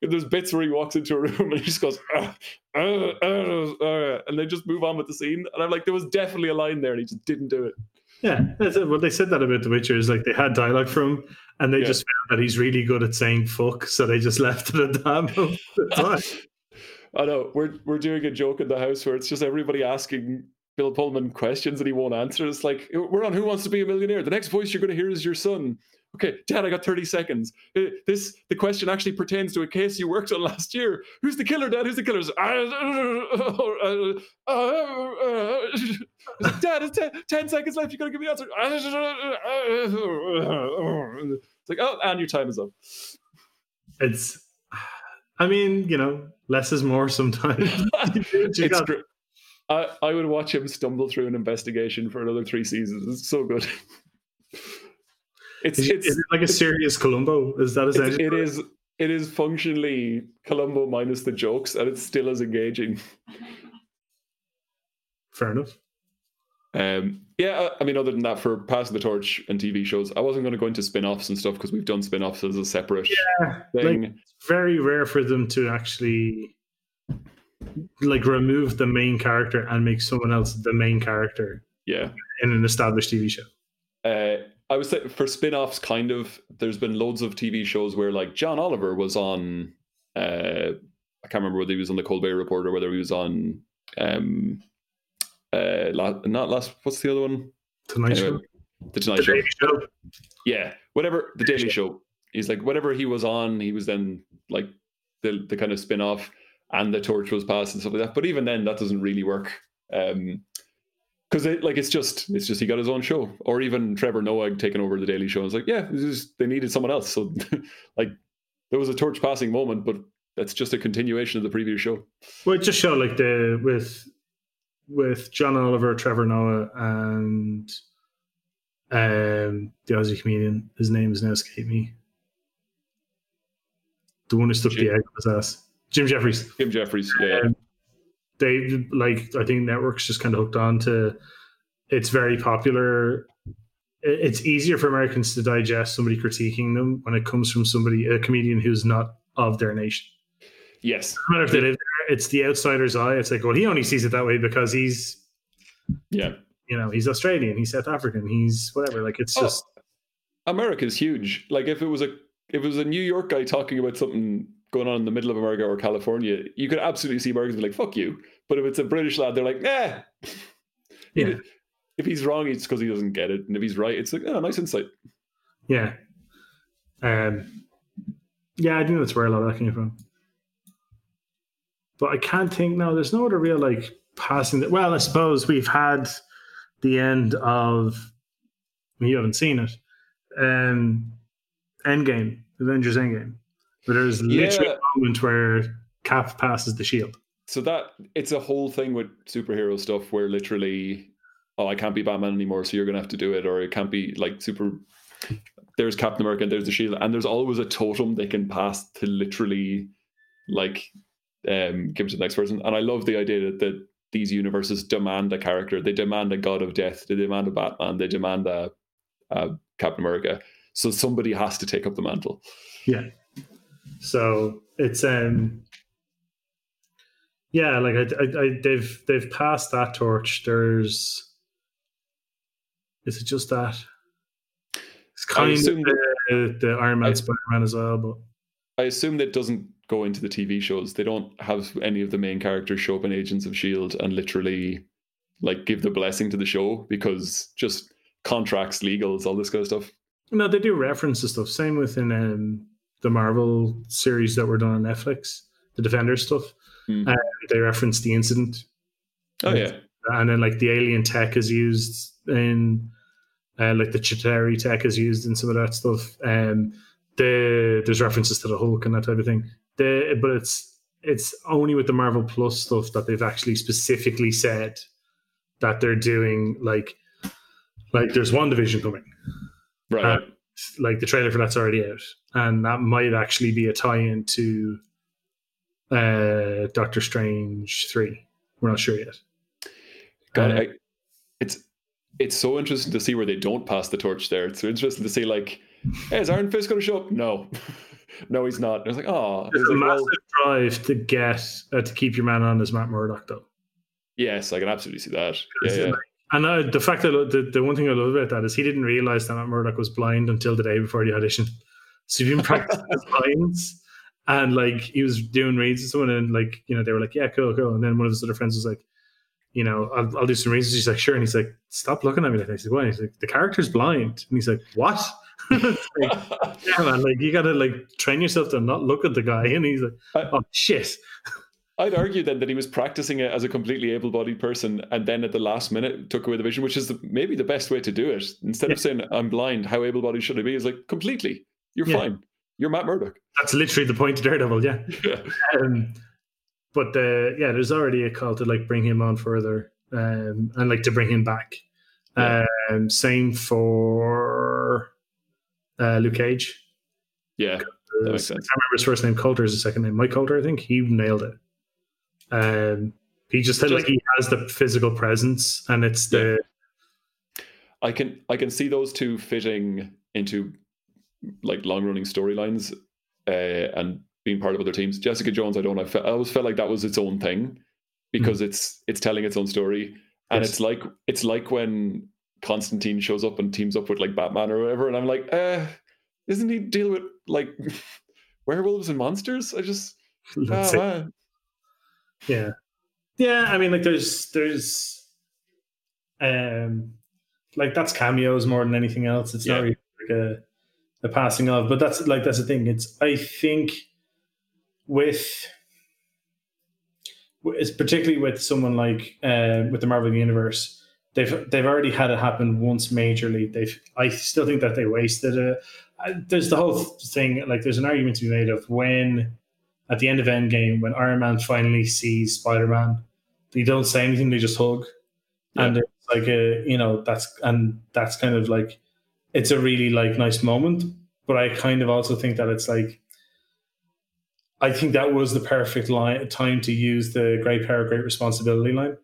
And there's bits where he walks into a room and he just goes, "Ah, ah, ah, ah," and they just move on with the scene. And I'm like, there was definitely a line there, and he just didn't do it. yeah, that's it. Well, they said that about The Witcher is like they had dialogue from him, and they Yeah. just found that he's really good at saying "fuck," so they just left it at that. I know we're we're doing a joke in the house where it's just everybody asking Bill Pullman questions that he won't answer. It's like we're on Who Wants to Be a Millionaire. The next voice you're going to hear is your son. Okay, Dad, I got 30 seconds. Uh, This the question actually pertains to a case you worked on last year. Who's the killer, Dad? Who's the killer? Dad, it's 10, 10 seconds left. You got to give me the answer. It's like, oh, and your time is up. It's, I mean, you know, less is more sometimes. It's got. gr- I, I would watch him stumble through an investigation for another three seasons. It's so good. It's Is, it's, is it like a serious Columbo? Is that essentially? it is it is functionally Columbo minus the jokes, and it's still as engaging. Fair enough. Um, yeah, I mean, other than that, for passing the torch and TV shows, I wasn't going to go into spin-offs and stuff because we've done spin-offs as a separate yeah, thing. Very rare for them to actually like remove the main character and make someone else the main character yeah. in an established TV show. Uh, I would say for spin-offs, kind of, there's been loads of TV shows where like John Oliver was on uh I can't remember whether he was on the Colbert Report or whether he was on um uh la- not last what's the other one? Tonight Anyway, Show. The Tonight The Show. Daily Show. Yeah, whatever the Daily Show. He's like whatever he was on, he was then like the the kind of spin off, and the torch was passed and stuff like that. But even then, that doesn't really work. Um, because it like it's just it's just he got his own show, or even Trevor Noah taking over the Daily Show. It's like yeah, is, they needed someone else, so like there was a torch passing moment, but that's just a continuation of the previous show. Well, it just showed like the with with John Oliver, Trevor Noah, and um the Aussie comedian. His name is now escaped me. The one who stuck Jim- the egg up his ass. Jim Jefferies. Jim Jefferies, yeah, yeah. They like I think networks just kind of hooked on to it's very popular. It's easier for Americans to digest somebody critiquing them when it comes from somebody a comedian who's not of their nation. yes, No matter if they live there, it's the outsider's eye. It's like, well, he only sees it that way because he's yeah. you know, he's Australian, he's South African, he's whatever. Like it's Oh, just America's huge. Like if it was a if it was a New York guy talking about something going on in the middle of America or California, you could absolutely see Americans be like, "Fuck you." But if it's a British lad, they're like, "Nah." Yeah. If he's wrong, it's because he doesn't get it, and if he's right, it's like, "Oh, nice insight." yeah. Um yeah, I do know that's where a lot of that came from. But I can't think no, there's no other real like passing that well, I suppose we've had the end of you haven't seen it. Um Endgame, Avengers Endgame. But there's literally Yeah. a moment where Cap passes the shield. So that it's a whole thing with superhero stuff where literally, oh, I can't be Batman anymore, so you're gonna have to do it, or it can't be like super. There's Captain America and there's the Shield, and there's always a totem they can pass to literally, like, um, give to the next person. And I love the idea that, that these universes demand a character. They demand a god of death. They demand a Batman. They demand a, a Captain America. So somebody has to take up the mantle. Yeah. So it's um yeah, like I, I, I they've they've passed that torch. There's is it just that? It's kind of assume the, the Iron Man Spider Man as well, but I assume that doesn't go into the TV shows. They don't have any of the main characters show up in Agents of Shield and literally like give the blessing to the show because just contracts, legals, all this kind of stuff. no, they do reference the stuff. Same within um, the Marvel series that were done on Netflix, the Defender stuff. Hmm. Uh, they reference the incident. Oh yeah, and then like the alien tech is used in uh, like the Chitauri tech is used in some of that stuff. Um, the there's references to the Hulk and that type of thing. The but it's it's only with the Marvel Plus stuff that they've actually specifically said that they're doing like like there's WandaVision coming. right. Uh, Like the trailer for that's already out, and that might actually be a tie-in to uh, Doctor Strange three. We're not sure yet. God, uh, I, it's it's so interesting to see where they don't pass the torch there. It's so interesting to see like, hey, is Iron Fist going to show up? No, no, he's not. And it's like, oh, There's it's a like, massive well, drive to get uh, to keep your man on as Matt Murdock, though. yes, I can absolutely see that. Yeah, yeah. And uh, the fact that the, the one thing I love about that is he didn't realize that Matt Murdock was blind until the day before the audition. So he'd been practicing his lines, and like he was doing reads with someone, and like you know they were like, "Yeah, cool, cool." And then one of his other friends was like, "You know, I'll, I'll do some reads." He's like, "Sure," and he's like, "Stop looking at me like that." He's like, "Why?" He's like, "The character's blind," and he's like, "What?" Like, yeah, man, like you gotta like train yourself to not look at the guy, and he's like, "Oh shit." I'd argue then that he was practicing it as a completely able-bodied person, and then at the last minute took away the vision, which is the, maybe the best way to do it. Instead of saying "I'm blind," how able-bodied should I be? Is like completely. You're Yeah. fine. You're Matt Murdock. That's literally the point of Daredevil, yeah. Yeah. Um, but the yeah, there's already a call to like bring him on further, um, and like to bring him back. Yeah. Um, same for uh, Luke Cage. Yeah. That makes I sense. can't remember his first name. Colter is his second name. Mike Colter, I think he nailed it. Um, he just Just- like he has the physical presence, and it's the I can I can see those two fitting into like long running storylines uh, and being part of other teams. Jessica Jones, I don't. I, felt, I always felt like that was its own thing because it's it's telling its own story, and Yes. it's like it's like when Constantine shows up and teams up with like Batman or whatever, and I'm like, uh, isn't he deal with like werewolves and monsters? I just ah. Yeah. Yeah, I mean like there's there's um like that's cameos more than anything else. It's Yeah. not really like a, a passing of, but that's like that's the thing. It's I think with it's particularly with someone like uh, with the Marvel universe. They've they've already had it happen once majorly. They've I still think that they wasted it. There's the whole thing like there's an argument to be made of when at the end of Endgame when Iron Man finally sees Spider Man, they don't say anything. They just hug and it's like a you know that's and that's kind of like it's a really like nice moment but i kind of also think that it's like i think that was the perfect line time to use the great power great responsibility line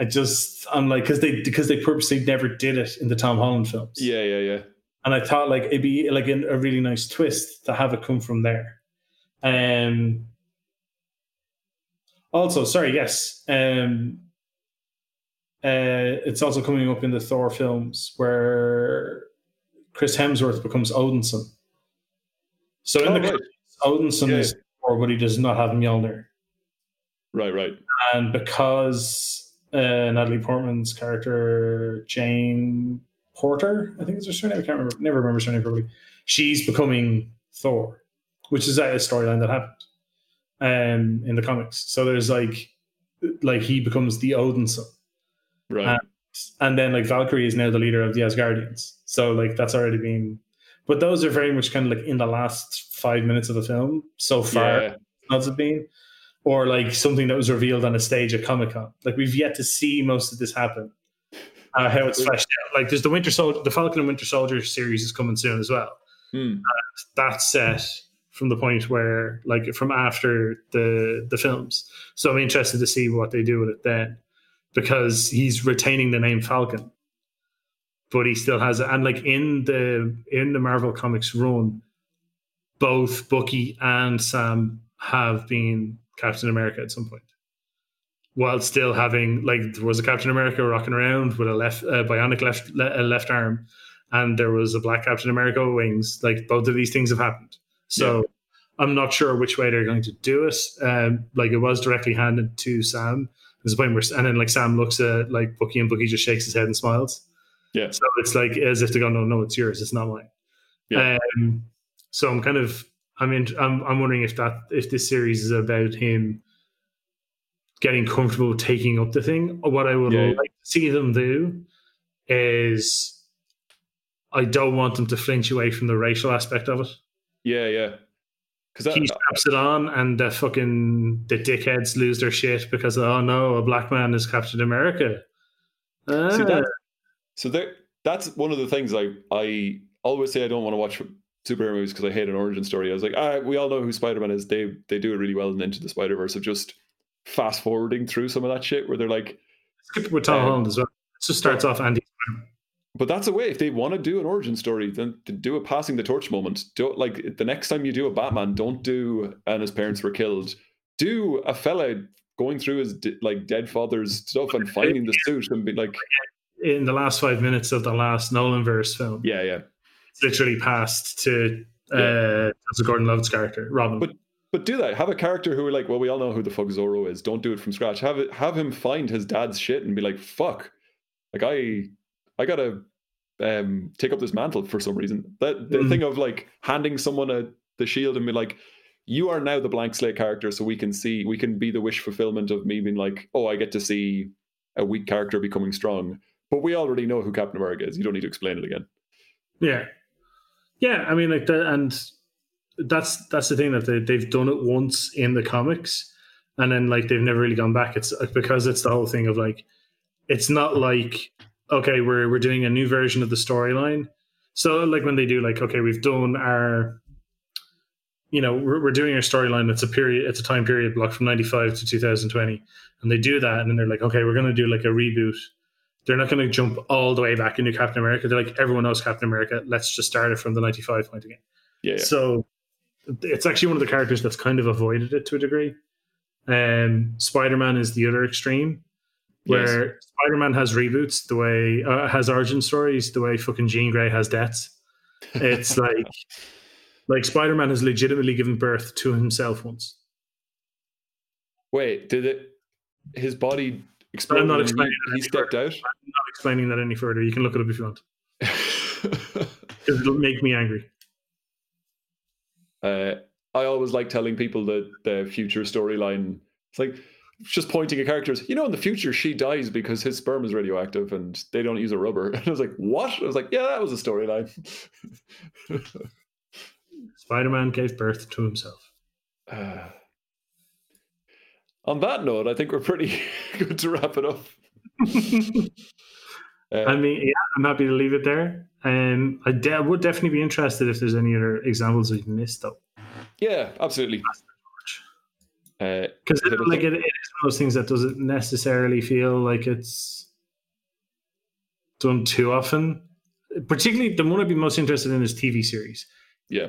i just i'm like because they because they purposely never did it in the tom holland films Yeah, yeah, yeah. and I thought like it'd be like a really nice twist to have it come from there. Um. Also, sorry, yes. Um. Uh, it's also coming up in the Thor films where Chris Hemsworth becomes Odinson. So in Oh, the right. comics, Odinson Yeah. is Thor, but he does not have Mjolnir Right, right. and because uh, Natalie Portman's character Jane Porter, I think is her surname. I can't remember. Never remember her surname properly. She's becoming Thor, which is a storyline that happened um, in the comics. So there's like, like he becomes the Odin son, Right. Uh, and then like Valkyrie is now the leader of the Asgardians. So like that's already been. But those are very much kind of like in the last five minutes of the film so far yeah. it been? Or like something that was revealed on a stage at Comic Con. Like we've yet to see most of this happen. Uh, how it's fleshed out. Like there's the Winter Soldier, the Falcon and Winter Soldier series is coming soon as well. Hmm. That's set from the point where, like, from after the the films. So I'm interested to see what they do with it then, because he's retaining the name Falcon, but he still has it. And like in the in the Marvel Comics run, both Bucky and Sam have been Captain America at some point, while still having like there was a Captain America rocking around with a left uh, bionic left le- a left arm, and there was a black Captain America with wings. Like both of these things have happened. So I'm not sure which way they're going to do it. Um, like it was directly handed to Sam. There's a point where, and then like Sam looks at like Bucky, and Bucky just shakes his head and smiles. Yeah. So it's like as if they go, no, no, it's yours. It's not mine. Yeah. Um, so I'm kind of, I mean, I'm, I'm wondering if that, if this series is about him getting comfortable taking up the thing. What I would Yeah, yeah. like to see them do is, I don't want them to flinch away from the racial aspect of it Yeah, yeah. Because he straps it on, and the fucking the dickheads lose their shit because oh no, a black man is Captain America. See, Ah. that, so there, that's one of the things I I always say I don't want to watch superhero movies because I hate an origin story. I was like, ah, we all know who Spider Man is. They they do it really well in Into the Spider Verse of just fast forwarding through some of that shit where they're like, Skip it with Tom Um, Holland as well. It just starts off Andy. But that's a way if they want to do an origin story, then to do a passing the torch moment. Don't like the next time you do a Batman, don't do and his parents were killed. Do a fella going through his like dead father's stuff and finding the suit and be like, In the last five minutes of the last Nolan verse film, yeah, yeah. it's literally passed to uh, Yeah. to Gordon Levitt's character, Robin. But- But do that. Have a character who are like, well, we all know who the fuck Zorro is. Don't do it from scratch. Have it. Have him find his dad's shit and be like, fuck. Like I, I gotta um, take up this mantle for some reason. That the Mhm. thing of like handing someone a the shield and be like, you are now the blank slate character, so we can see we can be the wish fulfillment of me being like, oh, I get to see a weak character becoming strong. But we already know who Captain America is. You don't need to explain it again. Yeah, yeah. I mean, like that, and that's that's the thing that they they've done it once in the comics, and then like they've never really gone back. It's because it's the whole thing of like, it's not like okay, we're we're doing a new version of the storyline. So like when they do like okay, we've done our, you know, we're, we're doing our storyline. It's a period, it's a time period block from ninety five to two thousand twenty, and they do that, and then they're like, okay, we're going to do like a reboot they're not going to jump all the way back into Captain America. They're like, everyone knows Captain America. Let's just start it from the 95 point again. Yeah, yeah. So it's actually one of the characters that's kind of avoided it to a degree. Um, Spider Man is the other extreme, where Spider Man has reboots the way, uh, has origin stories the way fucking Jean Grey has deaths. It's like, like Spider Man has legitimately given birth to himself once. Wait, did it? His body exploded. I'm not explaining he, he stepped out. I'm not explaining that any further. You can look it up if you want. It'll make me angry. uh, I always like telling people that the future storyline. It's like just pointing at characters. You know, in the future, she dies because his sperm is radioactive, and they don't use a rubber. And I was like, "What?" I was like, "Yeah, that was a storyline." Spider Man gave birth to himself. Uh, on that note, I think we're pretty good to wrap it up. Uh, I mean, yeah, I'm happy to leave it there. Um, I de- would definitely be interested if there's any other examples we've missed, though. yeah, absolutely. Uh, Because us like it, it is one of those things that doesn't necessarily feel like it's done too often. Particularly, the one I'd be most interested in is TV series. yeah,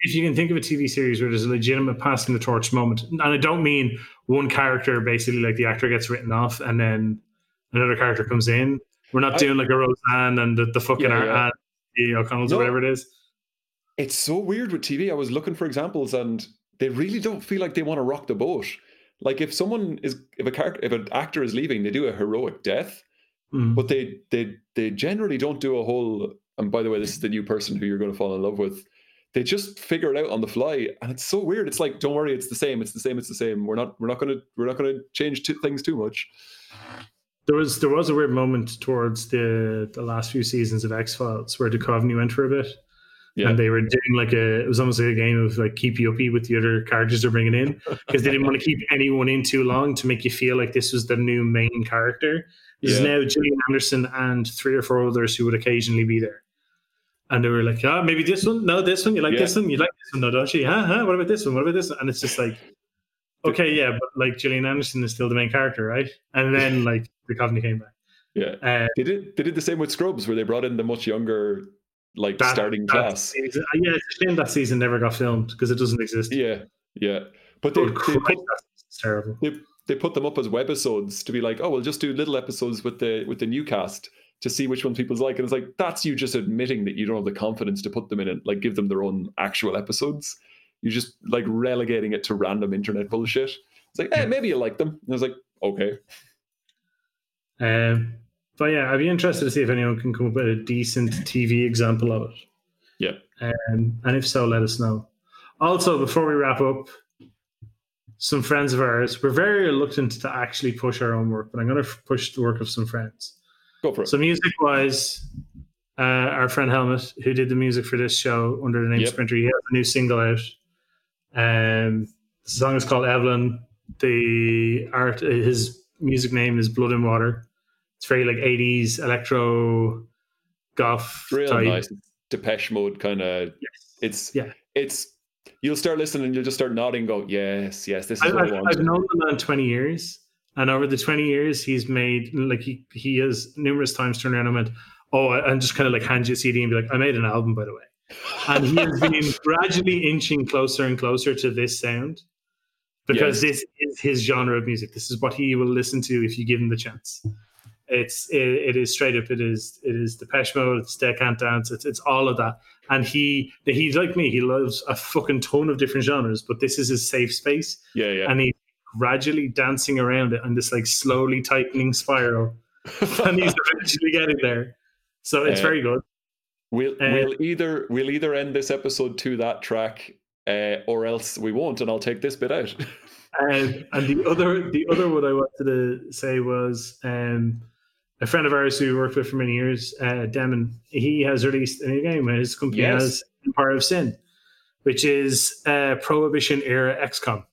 If you can think of a TV series where there's a legitimate passing the torch moment, and I don't mean one character basically like the actor gets written off and then another character comes in. We're not I- doing like a Roseanne and the, the fucking Yeah, yeah. the O'Connells No. or whatever it is. it's so weird with TV. I was looking for examples, and they really don't feel like they want to rock the boat. Like if someone is, if a character, if an actor is leaving, they do a heroic death, Mm. but they they they generally don't do a whole. And by the way, this is the new person who you're going to fall in love with. They just figure it out on the fly, and it's so weird. It's like, don't worry, it's the same, it's the same, it's the same. We're not we're not gonna we're not gonna change t- things too much. There was there was a weird moment towards the the last few seasons of X Files where Duchovny went for a bit, Yeah, and they were doing like a it was almost like a game of like keep you uppy with the other characters they're bringing in because they didn't want to keep anyone in too long to make you feel like this was the new main character. This is Yeah. now Gillian Anderson and three or four others who would occasionally be there. And they were like, ah, maybe this one, no, this one, you like Yeah. this one, you like this one, no, don't you? Huh, huh, what about this one? What about this one? And it's just like, okay, yeah, but like Gillian Anderson is still the main character, right? And then like Duchovny came back. yeah. Uh, They did they did the same with Scrubs, where they brought in the much younger like that- starting that class. season- uh, yeah, it's a shame that season never got filmed because it doesn't exist. Yeah, yeah. But they, Good they Christ, put terrible. they, they put them up as webisodes to be like, oh, we'll just do little episodes with the with the new cast to see which ones people's like. And it's like that's you just admitting that you don't have the confidence to put them in and like give them their own actual episodes. You're just like relegating it to random internet bullshit. It's like, hey, maybe you like them. And I was like, okay. Um, but yeah, I'd be interested to see if anyone can come up with a decent TV example of it. Yeah. Um, and if so, let us know. Also, before we wrap up, some friends of ours, we're very reluctant to actually push our own work, but I'm going to push the work of some friends. Go for it. So, music wise, uh, our friend Helmut, who did the music for this show under the name Yep. Sprinter, he has a new single out. Um, the song is called Evelyn. The art, his music name is Blood and Water. It's very like 80s electro goth Real type. nice. Depeche mode kind of. Yes. It's Yeah. It's you'll start listening and you'll just start nodding. Go yes, yes. This is I, what I I've, want. I've known the man 20 years, and over the 20 years, he's made like he he has numerous times turned around and went, "Oh," and just kind of like hand you a CD and be like, "I made an album, by the way." And he has been gradually inching closer and closer to this sound because Yes. this is his genre of music. This is what he will listen to if you give him the chance. It's it, it is straight up. It is it is Depeche Mode. It's Dead Can Dance. It's it's all of that. And he he's like me. He loves a fucking ton of different genres, but this is his safe space yeah, yeah. and he's gradually dancing around it on this like slowly tightening spiral, and he's eventually getting there. So it's Uh, very good. We'll Uh, we'll either we'll either end this episode to that track, uh, or else we won't, and I'll take this bit out. Um, and the other the other one I wanted to say was um, a friend of ours who we worked with for many years, uh, Demon. He has released a new game. His company Yes. has Empire of Sin, which is uh, Prohibition era XCOM.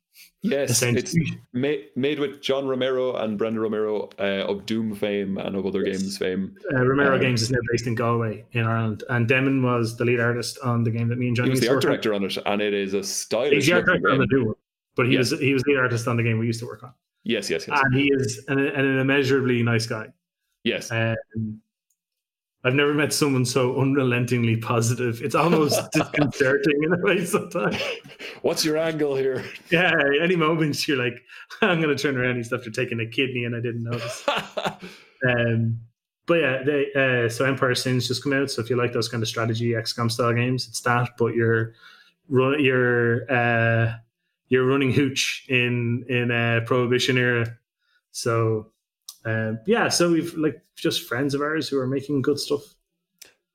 yes, it's made made with John Romero and Brenda Romero uh, of Doom fame and of other Yes. games fame. uh, Romero Um, Games is now based in Galway in Ireland, and Demon was the lead artist on the game that me and Johnny He was the art director on it, and it is a stylish. He's the art director on the game. new one, but he Yes. was he was the artist on the game we used to work on, Yes, yes, yes, and he is an, an immeasurably nice guy. Yes. Um, I've never met someone so unrelentingly positive. It's almost disconcerting in a way sometimes. What's your angle here? Yeah, any moment you're like, I'm going to turn around. He's after taking a kidney, and I didn't notice. Um, but yeah, they, uh, so Empire Sins just come out. So if you like those kind of strategy XCOM style games, it's that. But you're run, you're uh, you're running hooch in in a Prohibition era. So um, yeah, so we've like just friends of ours who are making good stuff.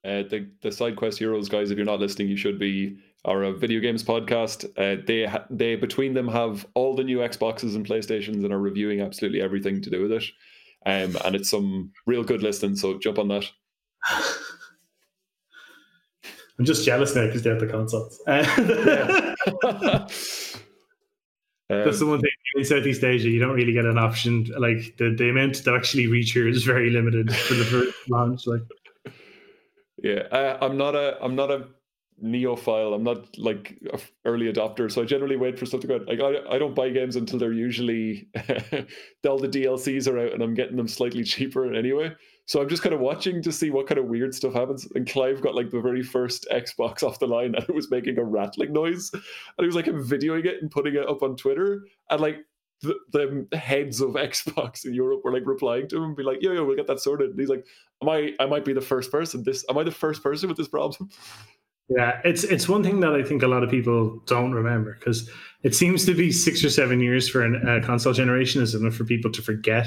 Uh, the the side quest heroes guys, if you're not listening, you should be. Are a video games podcast. Uh, they ha- they between them have all the new Xboxes and PlayStations and are reviewing absolutely everything to do with it. Um, and it's some real good listening. So jump on that. I'm just jealous now because they have the consoles. Um, That's the one thing in Southeast Asia, you don't really get an option. Like the, the amount that actually reach here is very limited for the first launch. Like, yeah, I, I'm not a I'm not a neophile. I'm not like a early adopter, so I generally wait for stuff to go. Like I, I don't buy games until they're usually all the DLCs are out, and I'm getting them slightly cheaper anyway. So I'm just kind of watching to see what kind of weird stuff happens. And Clive got like the very first Xbox off the line, and it was making a rattling noise, and he was like videoing it and putting it up on Twitter, and like. The, the heads of Xbox in Europe were like replying to him, and be like, "Yo, yo, we'll get that sorted." And he's like, "Am I? I might be the first person. This am I the first person with this problem?" Yeah, it's it's one thing that I think a lot of people don't remember because it seems to be six or seven years for a uh, console generation is enough for people to forget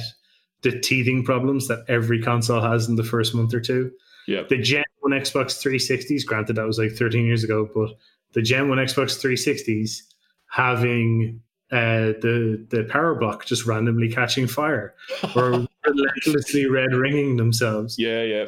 the teething problems that every console has in the first month or two. Yeah, the Gen One Xbox 360s, granted that was like 13 years ago, but the Gen One Xbox 360s having uh, the the power block just randomly catching fire or relentlessly red ringing themselves. Yeah, yeah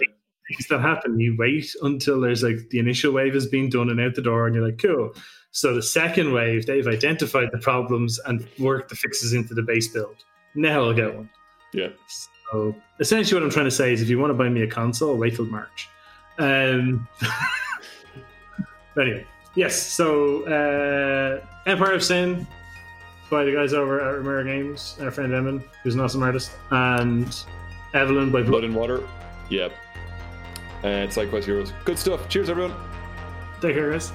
things that happen. You wait until there's like the initial wave has been done and out the door, and you're like, cool. So the second wave, they've identified the problems and worked the fixes into the base build. Now I'll get one. Yeah. So essentially, what I'm trying to say is, if you want to buy me a console, wait till March. Um. but anyway, yes. So uh, Empire of Sin by the guys over at Romero Games, our friend Emin, who's an awesome artist, and Evelyn by Blood, Blood and Water. Yep and Side Quest Heroes. Good stuff. Cheers, everyone. Take care, guys.